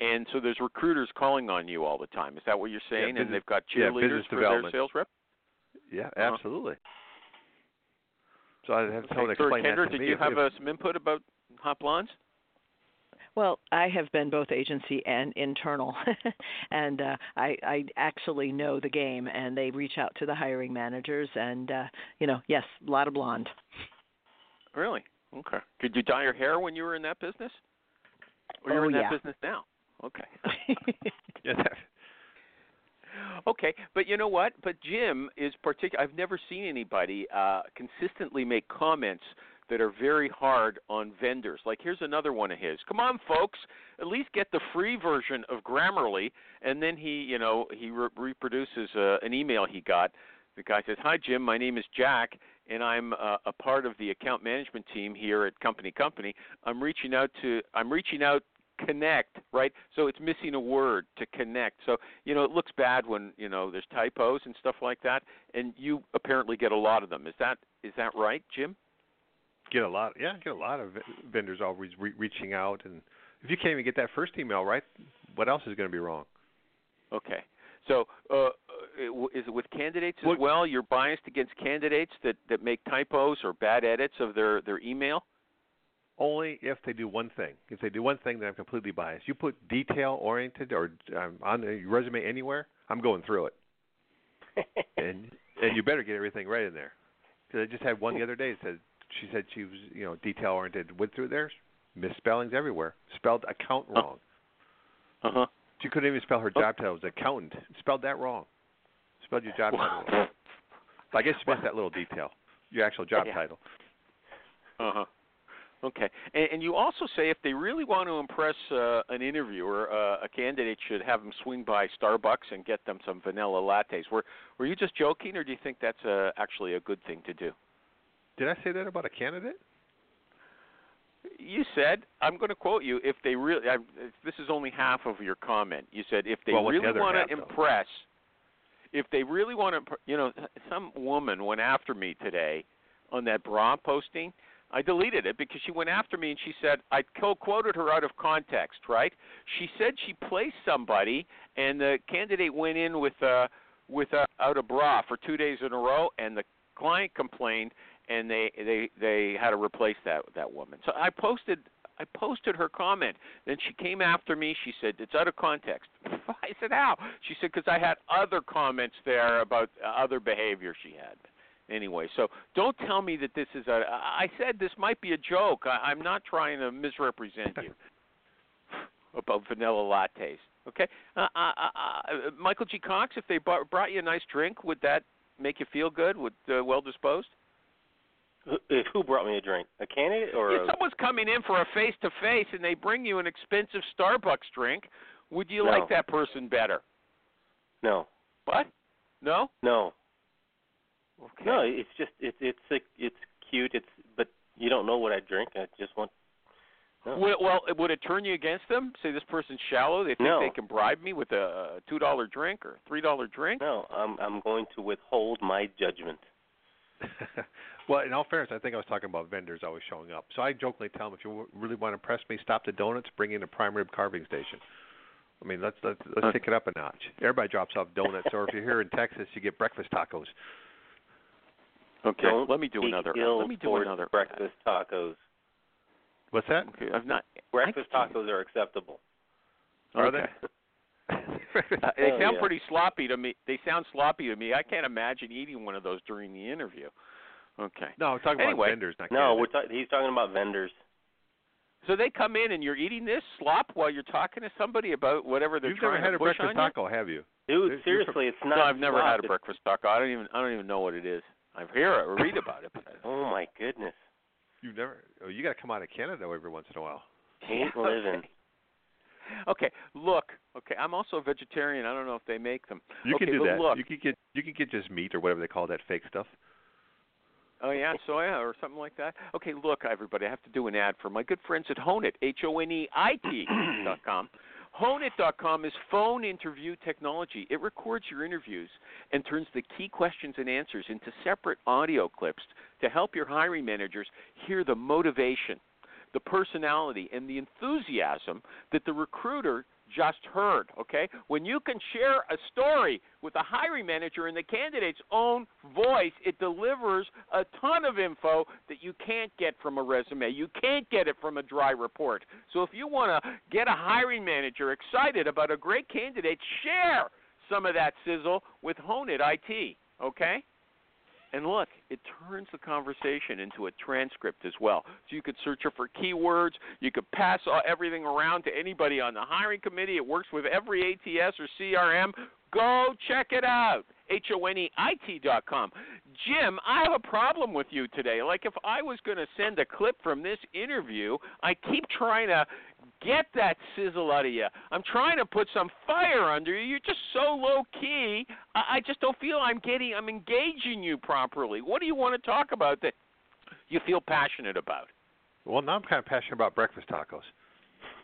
and so there's recruiters calling on you all the time. Is that what you're saying? and
business-
they've got cheerleaders
business
for their sales rep.
Yeah,
Uh-huh.
absolutely. So I had
Okay.
someone
so
explain
Kendra,
that to
did
me.
you
if-
have
if-
uh, some input about hot blondes?
Well, I have been both agency and internal, (laughs) and uh, I, I actually know the game. And they reach out to the hiring managers, and uh, you know, yes, a lot of blonde.
Really? Okay. Did you dye your hair when you were in that business? Or you're
Oh,
in that business now? Okay. (laughs) (laughs)
Yeah,
Okay, but you know what? But Jim is particular. I've never seen anybody uh, consistently make comments that are very hard on vendors. Like here's another one of his. Come on, folks, at least get the free version of Grammarly. And then he, you know, he re- reproduces uh, an email he got. The guy says, "Hi Jim, my name is Jack, and I'm uh, a part of the account management team here at Company Company. I'm reaching out to I'm reaching out connect, right? So it's missing a word to connect. So, you know, it looks bad when, you know, there's typos and stuff like that, and you apparently get a lot of them. Is that is that right, Jim?
Get a lot, yeah, get a lot of vendors always re- reaching out, and if you can't even get that first email right, what else is going to be wrong?
Okay. So, uh, is it with candidates as well? You're biased against candidates that that make typos or bad edits of their their email?
Only if they do one thing. If they do one thing, then I'm completely biased. You put detail oriented or um, on your resume anywhere, I'm going through it, (laughs) and and you better get everything right in there. Because I just had one the other day. That said she said she was you know detail oriented. Went through there, misspellings everywhere. Spelled account
Oh.
wrong.
Uh huh.
She couldn't even spell her job title It was accountant. Spelled that wrong. Spelled your job title. (laughs) I guess you missed that little detail. Your actual job
Yeah.
title.
Uh huh. Okay, and, and you also say if they really want to impress uh, an interviewer, uh, a candidate should have them swing by Starbucks and get them some vanilla lattes. Were Were you just joking, or do you think that's uh, actually a good thing to do?
Did I say that about a candidate?
You said, I'm going to quote you. If they really, I, this is only half of your comment. You said if they
Well, the
really
other
want to
though?
If they really want to, you know, some woman went after me today on that bra posting. I deleted it because she went after me and she said I co-quoted her out of context, right? She said she placed somebody and the candidate went in with uh with uh, out a bra for 2 days in a row and the client complained and they they they had to replace that that woman. So I posted I posted her comment. Then she came after me. She said it's out of context. (laughs) I said how? She said because I had other comments there about uh, other behavior she had. Anyway, so don't tell me that this is a. I said this might be a joke. I, I'm not trying to misrepresent you (laughs) about vanilla lattes. Okay, uh, uh, uh, uh, Michael G. Cox, if they brought brought you a nice drink, would that make you feel good? Would uh, well disposed?
Who, who brought me a drink? A candidate or
If
a,
someone's coming in for a face to face and they bring you an expensive Starbucks drink, would you
No.
like that person better?
no,
What? No?
no,
Okay.
no? It's just it's it's like it's cute. It's but you don't know what I drink. I just want. No.
Would, well, would it turn you against them? Say this person's shallow. They think
No.
they can bribe me with a two dollar drink or three dollar drink.
No, I'm I'm going to withhold my judgment. (laughs)
well, in all fairness, I think I was talking about vendors always showing up. So I jokingly tell them, if you really want to impress me, stop the donuts, bring in a prime rib carving station. I mean, let's let's let's
Huh.
take it up a notch. Everybody drops off donuts, or if you're here in Texas, you get breakfast tacos.
Okay.
Don't
let me do another. Let me do another
breakfast tacos.
What's that?
Okay. I've not.
Breakfast tacos are acceptable.
Are
okay.
they?
Uh, they
Oh,
sound
yeah.
pretty sloppy to me. They sound sloppy to me. I can't imagine eating one of those during the interview. Okay.
no, I'm talking
Anyway.
about vendors, not
No, we're
candidates.
ta- he's talking about vendors.
So they come in and you're eating this slop while you're talking to somebody about whatever they're
You've
trying
never had
to
a
push
breakfast
on you?
taco, have you?
Dude,
You're- you're
seriously, it's not.
no, I've never
slop.
had a breakfast taco. I don't even I don't even know what it is. I hear it or read about it. But
Oh my goodness,
You've never. Oh, you got to come out of Canada every once in a while.
ain't
Yeah,
living. (laughs)
okay. Look. Okay, I'm also a vegetarian. I don't know if they make them.
You
okay,
can do that.
Look.
You can get you can get just meat or whatever they call that fake stuff.
Oh yeah, soya or something like that. Okay, look, everybody, I have to do an ad for my good friends at Honeit, H O N E I T (clears throat) dot com. Honeit.com is phone interview technology. It records your interviews and turns the key questions and answers into separate audio clips to help your hiring managers hear the motivation, the personality, and the enthusiasm that the recruiter just heard. Okay? When you can share a story with a hiring manager in the candidate's own voice, it delivers a ton of info that you can't get from a resume. You can't get it from a dry report. So if you want to get a hiring manager excited about a great candidate, share some of that sizzle with Honeit IT. Okay? And look, it turns the conversation into a transcript as well. So you could search for keywords. You could pass everything around to anybody on the hiring committee. It works with every ATS or CRM. Go check it out. H O N E I T dot com. Jim, I have a problem with you today. Like if I was going to send a clip from this interview, I keep trying to get that sizzle out of you. I'm trying to put some fire under you. You're just so low key. I, I just don't feel I'm getting I'm engaging you properly. What do you want to talk about that you feel passionate about?
Well, now I'm kind of passionate about breakfast tacos. (laughs)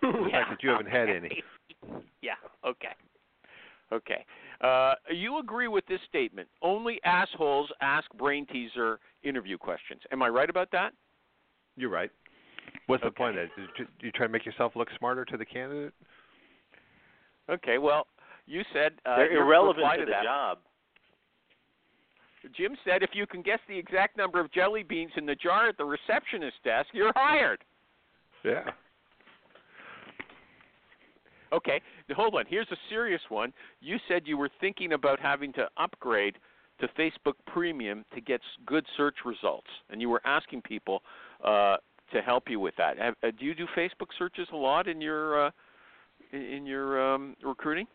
The fact that you haven't had any. (laughs)
Yeah. Okay. Okay. Uh, you agree with this statement? Only assholes ask brain teaser interview questions. Am I right about that?
You're right. What's the point of that? Do you try to make yourself look smarter to the candidate?
Okay. Well, you said uh,
They're irrelevant to
to
the
that.
job.
Jim said if you can guess the exact number of jelly beans in the jar at the receptionist desk, you're hired.
Yeah.
Okay, hold on. Here's a serious one. You said you were thinking about having to upgrade to Facebook Premium to get good search results, and you were asking people uh, to help you with that. Have, uh, do you do Facebook searches a lot in your uh, in, your um, recruiting?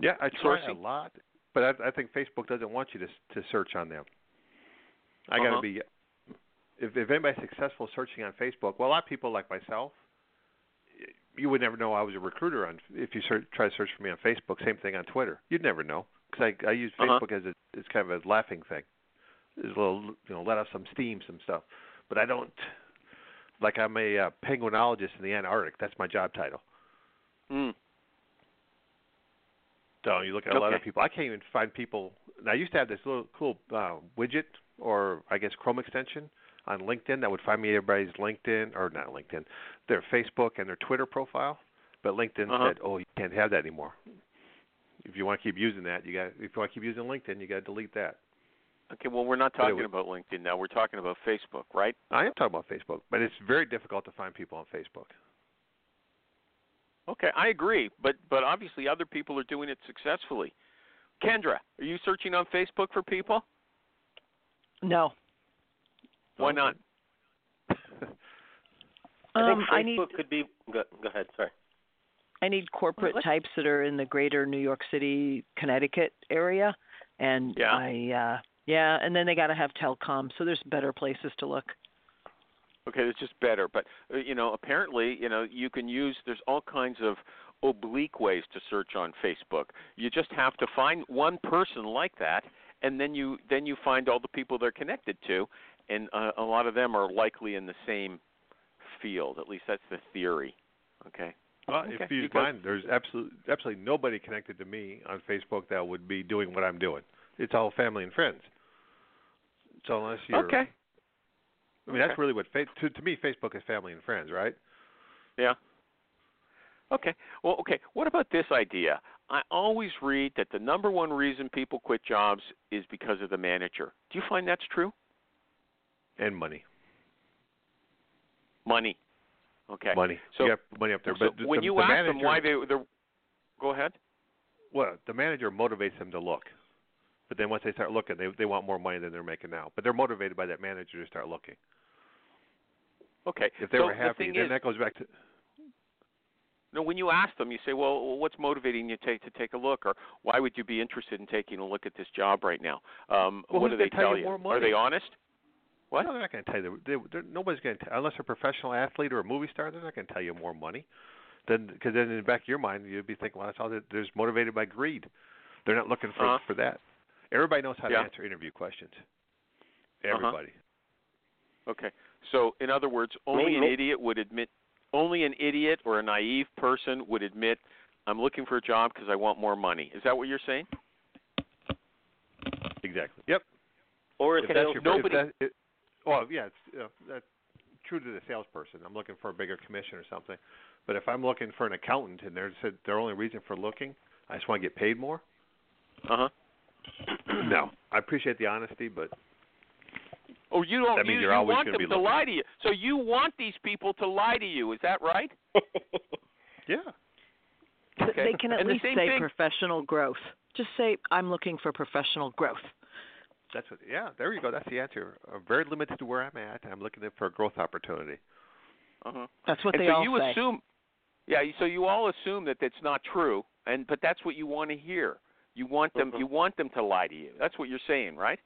Yeah, I try
Sourcing.
a lot, but I, I think Facebook doesn't want you to to search on them. I got to
Uh-huh.
be. If if anybody's successful searching on Facebook, well, a lot of people like myself, you would never know I was a recruiter on if you search, try to search for me on Facebook. Same thing on Twitter. You'd never know because I I use
Uh-huh.
Facebook as a it's kind of a laughing thing. It's a little you know let off some steam some stuff, but I don't like I'm a uh, penguinologist in the Antarctic. That's my job title.
Mm.
So you look at a lot of people. I can't even find people. And I used to have this little cool uh, widget, or I guess Chrome extension on LinkedIn that would find me everybody's LinkedIn or not LinkedIn, their Facebook and their Twitter profile. But LinkedIn
Uh-huh.
said, "Oh, you can't have that anymore. If you want to keep using that, you got. If you want to keep using LinkedIn, you got to delete that."
Okay, well, we're not talking
would-
about LinkedIn now. We're talking about Facebook, right?
I am talking about Facebook, but it's very difficult to find people on Facebook.
Okay, I agree, but but obviously other people are doing it successfully. Kendra, are you searching on Facebook for people?
No.
Why not? (laughs)
I
Um,
think
I need
Facebook could be. Go, go ahead. Sorry.
I need corporate
let's-
types that are in the greater New York City, Connecticut area, and
Yeah.
I uh yeah, and then they got to have telecom, so there's better places to look.
Okay, it's just better. But uh, you know, apparently, you know, you can use. There's all kinds of oblique ways to search on Facebook. You just have to find one person like that, and then you then you find all the people they're connected to, and uh, a lot of them are likely in the same field. At least that's the theory. Okay.
Well,
Okay,
if you
you
use mine, there's absolutely absolutely nobody connected to me on Facebook that would be doing what I'm doing. It's all family and friends. So unless you're,
Okay.
I mean, that's really what fa- to to me Facebook is family and friends, right?
Yeah. Okay. Well, okay. What about this idea? I always read that the number one reason people quit jobs is because of the manager. Do you find that's true?
And money,
Money. Okay.
money.
So-
money up there,
So
but
when
the,
you
the
ask
manager,
them why they go ahead.
well, the manager motivates them to look. But then once they start looking, they they want more money than they're making now. But they're motivated by that manager to start looking.
Okay.
If they
so
were
the
happy,
thing
then
is,
that goes back to
no, when you ask them, you say, "Well, what's motivating you to take to take a look, or why would you be interested in taking a look at this job right now?" Um,
Well,
what do they
tell you
Are they honest? What?
No, they're not going to tell you. They, they're, nobody's going to unless they're a professional athlete or a movie star. They're not going to tell you more money. Then, because then in the back of your mind, you'd be thinking, well, that's all. They're they're motivated by greed. They're not looking for
Uh-huh.
for that. Everybody knows how
Yeah.
to answer interview questions.
Uh-huh.
Everybody.
Okay. So, in other words, only
May-
an
may-
idiot would admit, only an idiot or a naive person would admit, I'm looking for a job because I want more money. Is that what you're saying?
Exactly. Yep.
Or a
If that's your,
nobody-
if that, it, well, yeah, it's uh, that's true to the salesperson. I'm looking for a bigger commission or something. But if I'm looking for an accountant and they're said their only reason for looking, I just want to get paid more.
Uh huh.
No, I appreciate the honesty, but
Oh, you don't.
That means
you,
you're
you
always
want
gonna
them
be
to
looking.
lie to you. So you want these people to lie to you. Is that right? (laughs)
yeah.
Okay.
They can at
And
least say
thing-
professional growth. Just say I'm looking for professional growth.
That's what. Yeah, there you go. That's the answer. I'm very limited to where I'm at. I'm looking for a growth opportunity.
Uh huh.
That's what
and
they
so
all
you
say.
assume, yeah. So you all assume that that's not true, and but that's what you want to hear. You want them.
Mhm.
You want them to lie to you. That's what you're saying, right?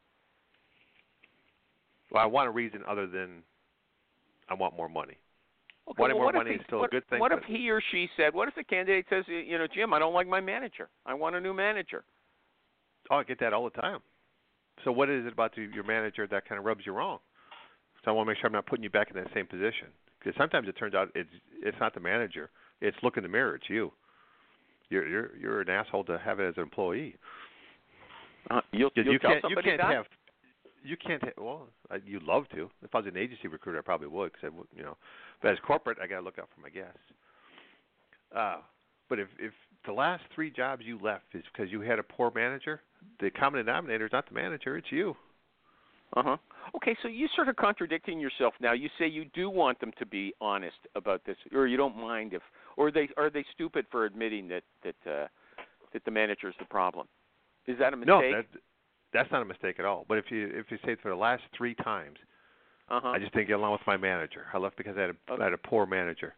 Well, I want a reason other than I want more money.
Okay,
Wanting
well,
more money
if
is still
what,
a good thing.
What if he or she said? What if the candidate says, you know, Jim, I don't like my manager. I want a new manager.
Oh, I get that all the time. So what is it about the, your manager that kind of rubs you wrong? So I want to make sure I'm not putting you back in that same position. Because sometimes it turns out it's it's not the manager. It's look in the mirror. It's you. You're you're you're an asshole to have it as an employee.
Uh, you'll, you'll
you
tell
can't you can't
that?
have you can't ha- well I, you'd love to. If I was an agency recruiter, I probably would because you know. But as corporate, I got to look out for my guests. Uh, but if if the last three jobs you left is because you had a poor manager, the common denominator is not the manager; it's you.
Uh huh. Okay, so you're sort of contradicting yourself now. You say you do want them to be honest about this, or you don't mind if, or they are they stupid for admitting that that uh, that the manager is the problem? Is that a mistake?
No, that that's not a mistake at all. But if you if you say it for the last three times,
uh-huh.
I just didn't get along with my manager. I left because I had a,
Okay.
I had a poor manager.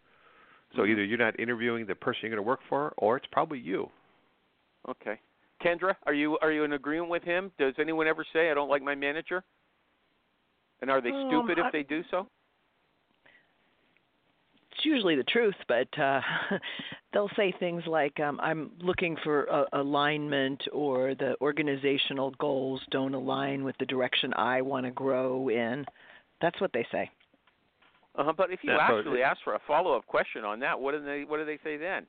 So
Mhm.
either you're not interviewing the person you're going to work for, or it's probably you.
Okay. Kendra, are you are you in agreement with him? Does anyone ever say I don't like my manager? And are they
Um,
stupid if
I-
they do so?
It's usually the truth, but uh, (laughs) they'll say things like, um, "I'm looking for a, alignment," or "the organizational goals don't align with the direction I want to grow in." That's what they say.
Uh-huh. But if you
Yeah, so
actually
it-
ask for a follow-up question on that, what do they what do they say then?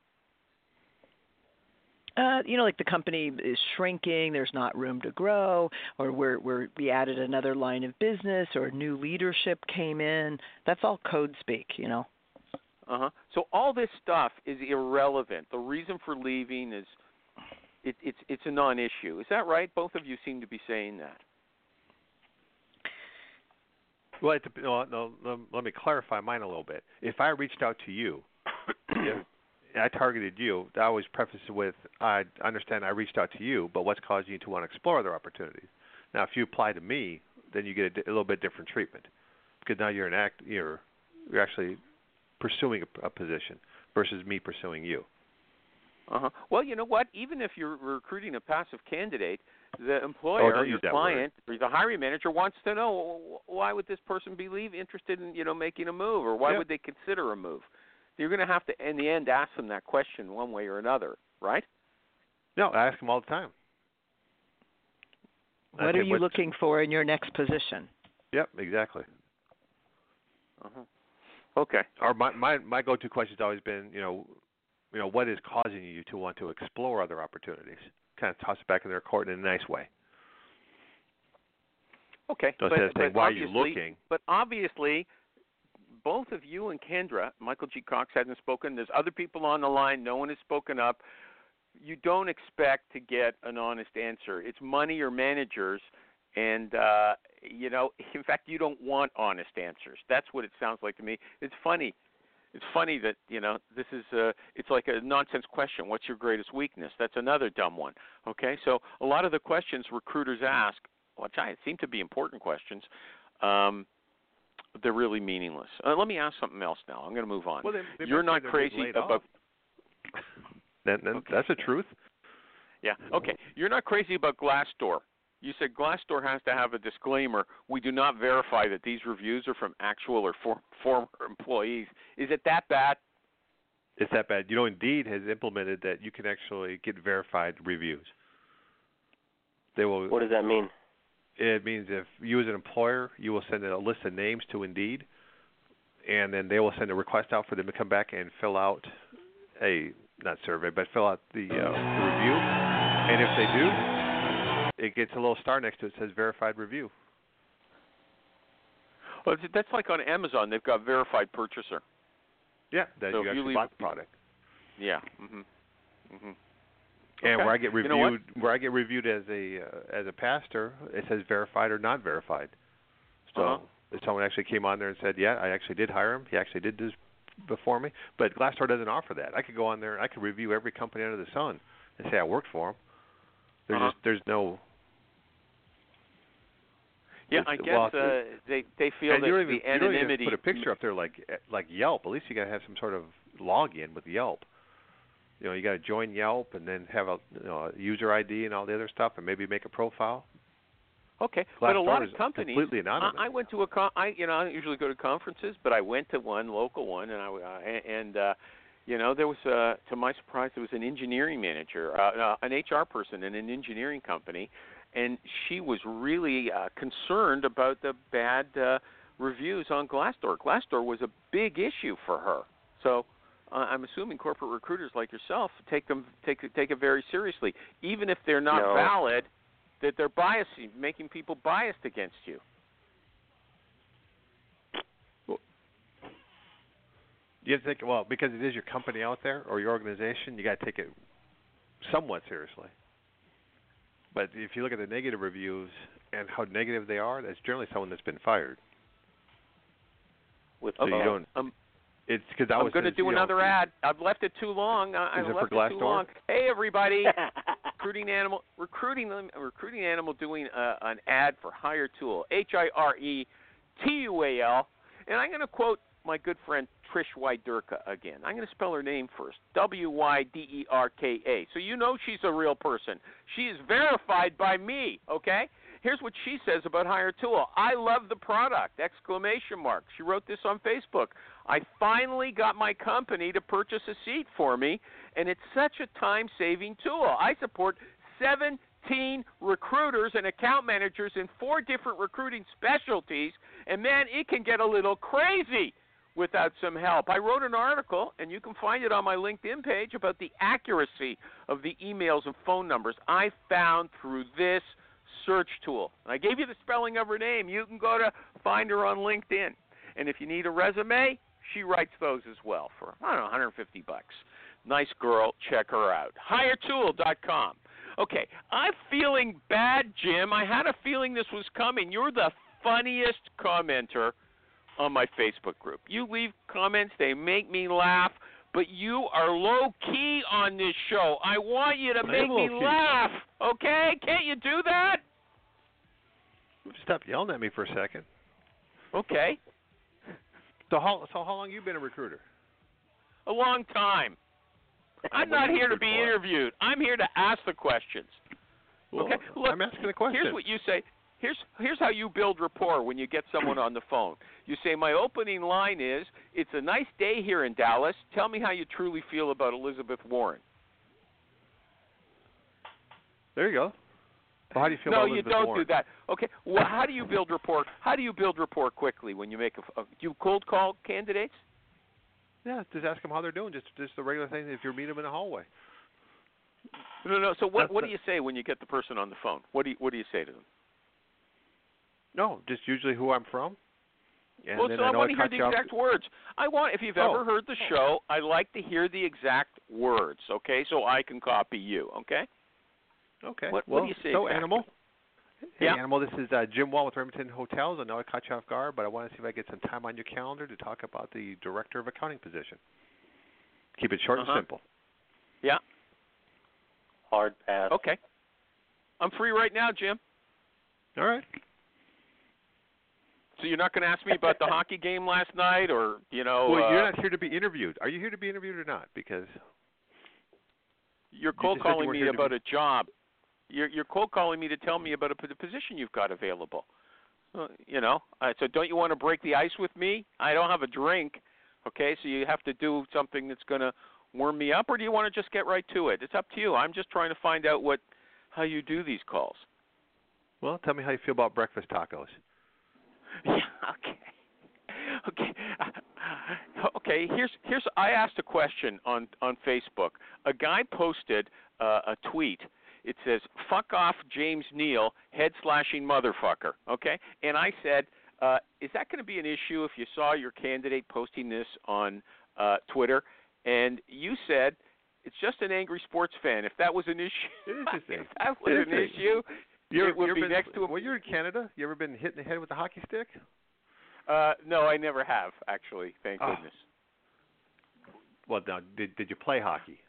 Uh, you know, like the company is shrinking, there's not room to grow, or we're, we're we added another line of business, or new leadership came in. That's all code speak, you know.
Uh-huh. So all this stuff is irrelevant. The reason for leaving is it, it's it's a non-issue. Is that right? Both of you seem to be saying that.
Well, it, no, no, let me clarify mine a little bit. If I reached out to you, I targeted you, I always preface it with, I understand I reached out to you, but what's causing you to want to explore other opportunities? Now, if you apply to me, then you get a, a little bit different treatment because now you're an act, you're you're actually pursuing a, a position versus me pursuing you.
Uh-huh. Well, you know what? Even if you're recruiting a passive candidate, the
Oh,
employer,
don't
your client, or the hiring manager wants to know why would this person be leave interested in you know making a move, or why
Yeah.
would they consider a move? You're going to have to, in the end, ask them that question one way or another, right?
No, I ask them all the time.
What
say,
are you
"What's-"
looking for in your next position?
Yep, exactly.
Uh-huh. Okay.
Or my my my go-to question's always been, you know, you know, what is causing you to want to explore other opportunities? Kind of toss it back in their court in a nice way.
Okay.
So
but,
instead of saying, "Why are you looking?"
But obviously, both of you and Kendra, Michael G. Cox hasn't spoken. There's other people on the line. No one has spoken up. You don't expect to get an honest answer. It's money or managers, and uh, you know, (laughs) in fact, you don't want honest answers. That's what it sounds like to me. It's funny. It's funny that you know this is uh it's like a nonsense question. What's your greatest weakness? That's another dumb one. Okay, so a lot of the questions recruiters ask, which I seem to be important questions, um, they're really meaningless. Uh, let me ask something else now. I'm going to move on.
Well, they, they
You're not crazy about
off. Then, then
Okay.
that's the truth.
yeah. Okay. You're not crazy about Glassdoor. You said Glassdoor has to have a disclaimer. We do not verify that these reviews are from actual or for, former employees. Is it that bad?
It's that bad. You know, Indeed has implemented that you can actually get verified reviews. They will.
What does that mean?
It means if you as an employer, you will send a list of names to Indeed, and then they will send a request out for them to come back and fill out a not survey, but fill out the, uh, the review. And if they do, it gets a little star next to it that says verified review.
Well, it's- that's like on Amazon. They've got verified purchaser.
Yeah, that
So
you
you
actually
leave-
bought the product.
Yeah. Mhm. Mhm.
And
Okay.
where I get
You know
reviewed, where I get reviewed as a uh, as a pastor, it says verified or not verified. So
Uh-huh.
if someone actually came on there and said, "Yeah, I actually did hire him. He actually did this before me." But Glassdoor doesn't offer that. I could go on there and I could review every company under the sun and say I worked for them. There's
Uh-huh.
just there's no.
Yeah, I guess uh, they they feel
and
that
you don't even
the
you don't even put a picture up there like like Yelp. At least you got to have some sort of login with Yelp. You know, you got to join Yelp and then have a you know a user ID and all the other stuff, and maybe make a profile.
Okay, but a lot of companies.
completely anonymous.
I, I went to a con. I you know I don't usually go to conferences, but I went to one local one, and I uh, and uh, you know there was uh, to my surprise there was an engineering manager, uh, uh, an HR person in an engineering company, and she was really uh, concerned about the bad uh, reviews on Glassdoor. Glassdoor was a big issue for her, so. Uh, I'm assuming corporate recruiters like yourself take them take take it very seriously, even if they're not
No.
valid that they're biasing, making people biased against you.
You have to it well because it is your company out there or your organization. You got to take it somewhat seriously. But if you look at the negative reviews and how negative they are, that's generally someone that's been fired.
With
So you don't.
Um,
It's because I
I'm
was
going to
you
do
know,
another ad. I've left it too long. I,
Is
I've
it for
left it too long. Hey, everybody! (laughs) recruiting animal, recruiting recruiting animal doing uh, an ad for Hire Tool, H I R E T U A L, and I'm going to quote my good friend Trish Wyderka again. I'm going to spell her name first, W Y D E R K A. So you know she's a real person. She is verified by me. Okay. Here's what she says about Hiretual. I love the product! Exclamation mark. She wrote this on Facebook. I finally got my company to purchase a seat for me, and it's such a time saving tool. I support 17 recruiters and account managers in four different recruiting specialties, and man, it can get a little crazy without some help. I wrote an article, and you can find it on my LinkedIn page, about the accuracy of the emails and phone numbers I found through this search tool. I gave you the spelling of her name. You can go to find her on LinkedIn. And if you need a resume, she writes those as well for I don't know 150 bucks. Nice girl, check her out. Hiretual.com. Okay, I'm feeling bad, Jim. I had a feeling this was coming. You're the funniest commenter on my Facebook group. You leave comments, they make me laugh, but you are low key on this show. I want you to make me
low-key.
laugh, okay? Can't you do that?
Stop yelling at me for a second.
Okay.
So how so how long you been a recruiter?
A long time. (laughs) I'm not here to be interviewed. I'm here to ask the questions.
Well,
Okay, look,
I'm asking the question.
Here's what you say. Here's here's how you build rapport when you get someone on the phone. You say, "My opening line is, it's a nice day here in Dallas. Tell me how you truly feel about Elizabeth Warren."
there you go. Well, how do you feel
no,
about
you don't
Warren?
do that. Okay. Well, how do you build rapport? How do you build rapport quickly when you make a? a do you cold call candidates?
Yeah, just ask them how they're doing. Just just the regular thing. If you meet them in the hallway.
No, no. So what
That's
what
the-
do you say when you get the person on the phone? What do you what do you say to them?
No, just usually who I'm from. And
well,
then
so
I
I want to hear the
you off-
exact words. I want if you've
Oh.
ever heard the show, I like to hear the exact words. Okay, so I can copy you. Okay.
Okay.
What- what do you say
So
exactly?
animal. Hey,
Yeah.
animal. This is uh, Jim Wahl with Remington Hotels. I know I caught you off guard, but I want to see if I get some time on your calendar to talk about the director of accounting position. Keep it short
Uh-huh.
and simple.
Yeah.
Hard pass.
Okay. I'm free right now, Jim.
All right.
So you're not going to ask me about the hockey game last night, or you know,
well,
uh,
you're not here to be interviewed. Are you here to be interviewed or not? Because
you're cold
you
calling
weren't
me about a job. You're you're cold calling me to tell me about a p- the position you've got available. Uh, you know, uh, so don't you want to break the ice with me? I don't have a drink. Okay, so you have to do something that's going to warm me up, or do you want to just get right to it? It's up to you. I'm just trying to find out what how you do these calls.
well, tell me how you feel about breakfast tacos. (laughs)
Yeah. Okay. Okay. Uh, okay. Here's here's. I asked a question on on Facebook. A guy posted uh, a tweet. It says "fuck off, James Neal, head slashing motherfucker." Okay. And I said, uh, is that going to be an issue if you saw your candidate posting this on uh, Twitter? And you said. It's just an angry sports fan. If that was an issue,
It is just
if that was an issue,
You
it would
ever
be
been,
next to a
Well, you're in Canada. You ever been hit in the head with a hockey stick?
Uh, no, I never have actually. Thank
Oh.
goodness.
Well, now, did did you play hockey?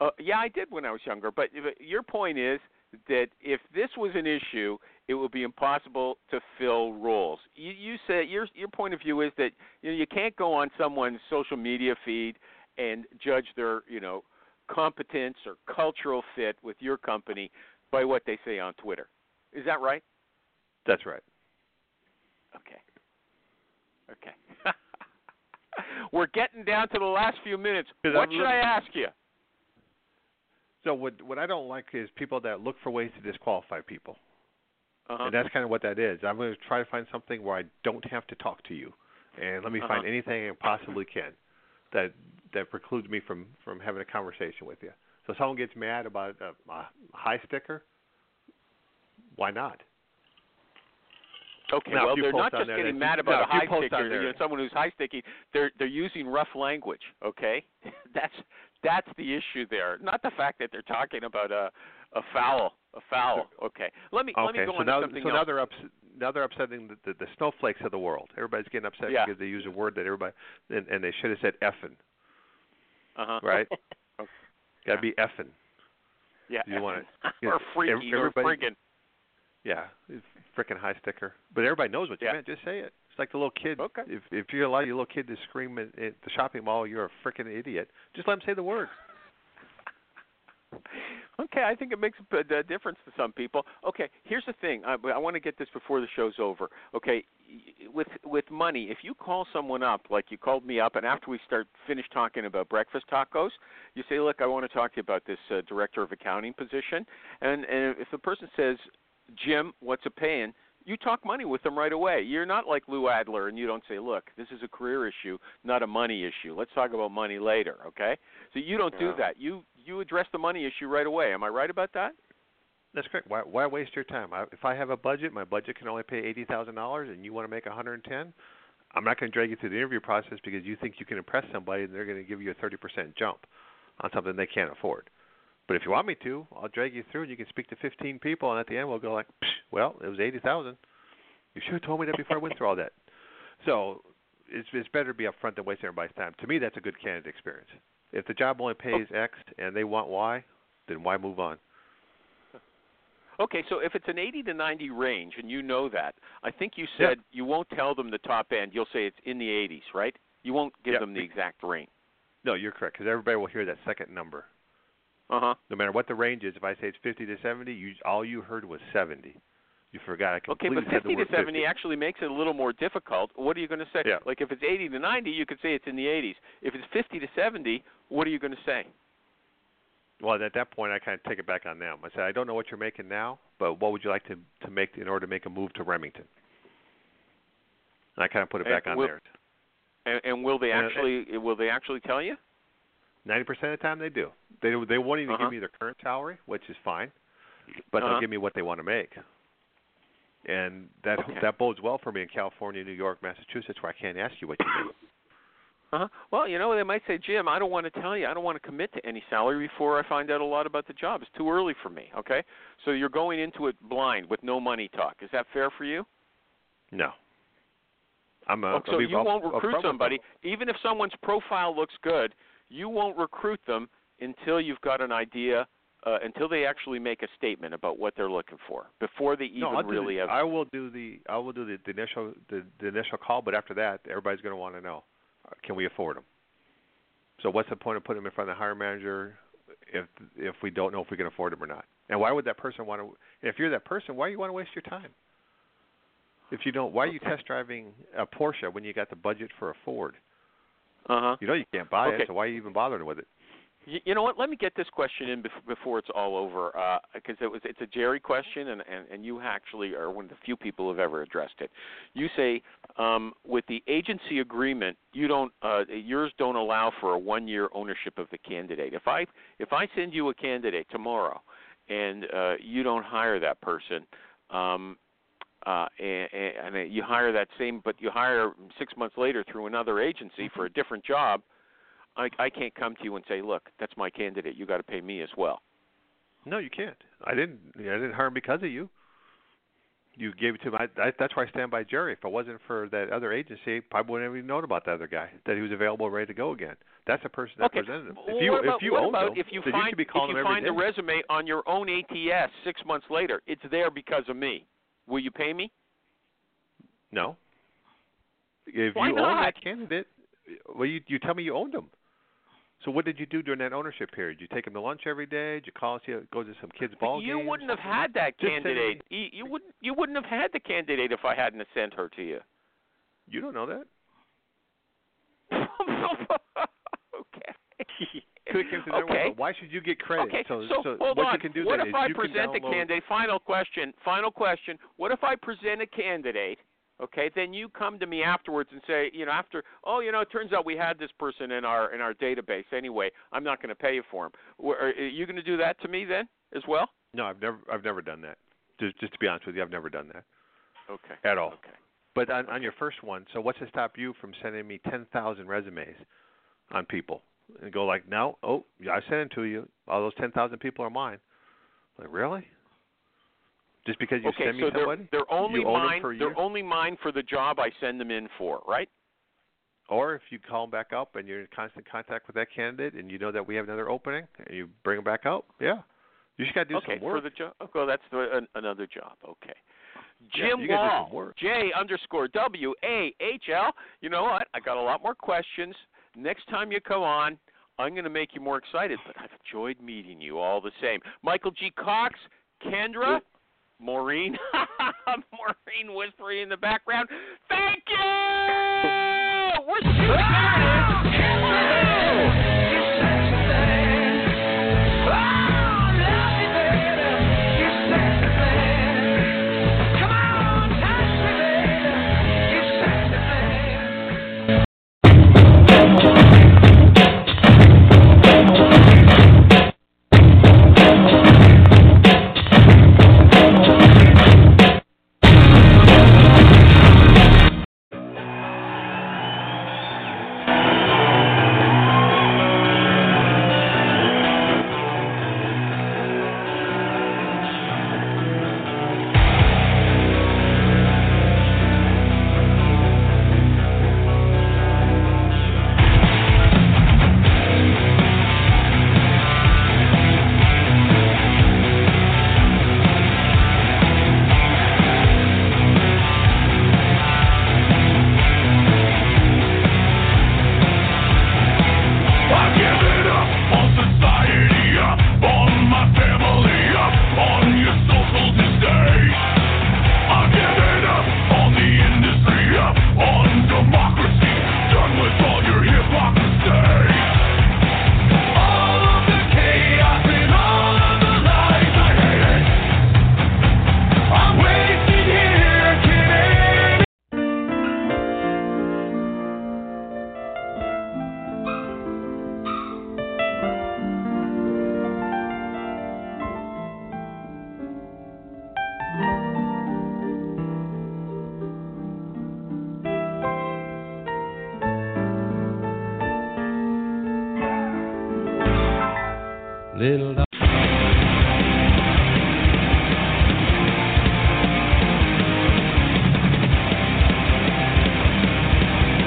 Uh, yeah, I did when I was younger. But but your point is that if this was an issue, it would be impossible to fill roles. You, you said your your point of view is that you know you can't go on someone's social media feed and judge their you know competence or cultural fit with your company by what they say on Twitter. Is that right?
That's right.
Okay. Okay. (laughs) We're getting down to the last few minutes. What
I'm
should
look-
I ask you?
So what what I don't like is people that look for ways to disqualify people.
Uh-huh.
And that's kind of what that is. I'm going to try to find something where I don't have to talk to you, and let me
Uh-huh.
find anything I possibly can that that precludes me from from having a conversation with you. So someone gets mad about a, a high sticker, why not?
Okay,
Now,
well, they're not just getting mad about a high sticker. You know, someone who's high sticking, they're they're using rough language. Okay, (laughs) that's that's the issue there. Not the fact that they're talking about a a foul, a foul. Okay, let me let me go
so
on
now,
to something
so
else.
now they're now they're upsetting the, the, the snowflakes of the world. Everybody's getting upset
Yeah.
because they use a word that everybody and, and they should have said effing,
uh-huh.
right? (laughs)
Okay.
Got to be effing.
Yeah,
You want it- (laughs)
or
yeah,
freaky or
everybody-
friggin'.
Yeah, freaking high sticker. But everybody knows what you
Yeah.
meant. Just say it. It's like the little kid.
Okay.
If if you allow your little kid to scream at, at the shopping mall, you're a freaking idiot. Just let him say the word. (laughs)
Okay, I think it makes a a difference to some people. Okay, here's the thing. I, I want to get this before the show's over. Okay, with with money, if you call someone up like you called me up, and after we start finish talking about breakfast tacos, you say, "Look, I want to talk to you about this uh, director of accounting position," and and if the person says, "Jim, what's it paying?" You talk money with them right away. You're not like Lou Adler, and you don't say, "Look, this is a career issue, not a money issue. Let's talk about money later." Okay, so you don't do that. You you address the money issue right away. Am I right about that?
That's correct. Why why waste your time? I, if I have a budget, my budget can only pay eighty thousand dollars, and you want to make a hundred and ten. I'm not going to drag you through the interview process because you think you can impress somebody, and they're going to give you a thirty percent jump on something they can't afford. But if you want me to, I'll drag you through, and you can speak to fifteen people, and at the end we'll go like, Psh, well, it was eighty thousand. You should have told me that before I went through all that. So it's it's better to be upfront than waste everybody's time. To me, that's a good candidate experience. If the job only pays X and they want Y, then why move on?
Okay, so if it's an 80 to 90 range, and you know that, I think you said you won't tell them the top end. You'll say it's in the 80s, right? You won't give
Yeah.
them the exact range.
No, you're correct because everybody will hear that second number.
Uh huh.
No matter what the range is, if I say it's 50 to 70, you all you heard was 70. You forgot I
Okay,
completely
but
said the
50 to 70
50.
actually makes it a little more difficult. What are you going to say?
Yeah.
Like if it's 80 to 90, you could say it's in the 80s. If it's 50 to 70, what are you going to say?
Well, at that point, I kind of take it back on them. I said, I don't know what you're making now, but what would you like to to make in order to make a move to Remington? And I kind of put it
And
back on
will-
there.
And, and will they
Uh,
actually will they actually tell you?
Ninety percent of the time, they do. They they won't even
Uh-huh.
give me their current salary, which is fine, but
Uh-huh.
they'll give me what they want to make. And that
Okay.
that bodes well for me in California, New York, Massachusetts, where I can't ask you what you make.
Uh-huh. Well, you know, they might say, Jim, I don't want to tell you. I don't want to commit to any salary before I find out a lot about the job. It's too early for me. Okay, so you're going into it blind with no money talk. Is that fair for you?
No. I'm a.
Oh, so
I'll
you won't recruit somebody, even if someone's profile looks good. You won't recruit them until you've got an idea, uh, until they actually make a statement about what they're looking for before they even
no,
really
the,
have.
I will do the I will do the, the initial the, the initial call, but after that, everybody's going to want to know, uh, can we afford them? So what's the point of putting them in front of the hiring manager if if we don't know if we can afford them or not? And why would that person want to? If you're that person, why do you want to waste your time? If you don't, why are you test driving a Porsche when you got the budget for a Ford?
Uh huh.
You know you can't buy
Okay.
it, so why are you even bothering with it?
You, you know what? Let me get this question in bef- before it's all over, because it was it's a Jerry question, and, and and you actually are one of the few people who've ever addressed it. You say um, with the agency agreement, you don't uh, yours don't allow for a one year ownership of the candidate. If I if I send you a candidate tomorrow, and uh, you don't hire that person. Um, uh, and, and you hire that same, but you hire six months later through another agency for a different job. I, I can't come to you and say, look, that's my candidate. You got to pay me as well.
No, you can't. I didn't. I didn't hire him because of you. You gave it to my. I, that's why I stand by Jerry. If it wasn't for that other agency, probably wouldn't have even known about that other guy that he was available, ready to go again. That's the person that
okay.
presented him.
Well,
If you
what about,
if you
what
owned
about if you find
you
if you find
day.
resume on your own ATS six months later, it's there because of me. Will you pay me?
No. If
Why
you
not?
own that candidate, well, you you tell me you owned him. So what did you do during that ownership period? Did you take them to lunch every day? Did you call see go to some kids' ball
you
games?
You wouldn't have had that
Just
candidate. You, you wouldn't. You wouldn't have had the candidate if I hadn't sent her to you.
You don't know that. (laughs)
okay.
Could have came their
okay.
window. Why should you get credit?
Okay,
so,
so, hold
what
on.
you can do
what if I present a candidate? Final question. Final question. What if I present a candidate? Okay, then you come to me afterwards and say, you know, after, oh, you know, it turns out we had this person in our in our database anyway. I'm not going to pay you for him. Are you going to do that to me then as well?
No, I've never I've never done that. Just just to be honest with you, I've never done that
Okay.
at all.
Okay.
But on, on your first one, so what's to stop you from sending me ten thousand resumes on people and go like, no, oh, yeah, I sent it to you. All those ten thousand people are mine. Like really? Just because you
okay,
send me
so
somebody,
they're, they're only
you own 'em
mine. they're only mine for the job I send them in for, right?
or if you call them back up and you're in constant contact with that candidate and you know that we have another opening and you bring them back up, yeah, you just got to do
okay,
some work.
for the job. Okay, oh, well, that's the, an, another job. Okay. Jim
you Wahl.
J underscore W A H L. You know what? I got a lot more questions. Next time you come on, I'm going to make you more excited, but I've enjoyed meeting you all the same. Michael G. Cox, Kendra, Maureen, (laughs) Maureen whispering in the background. Thank you. We're shooting. (laughs)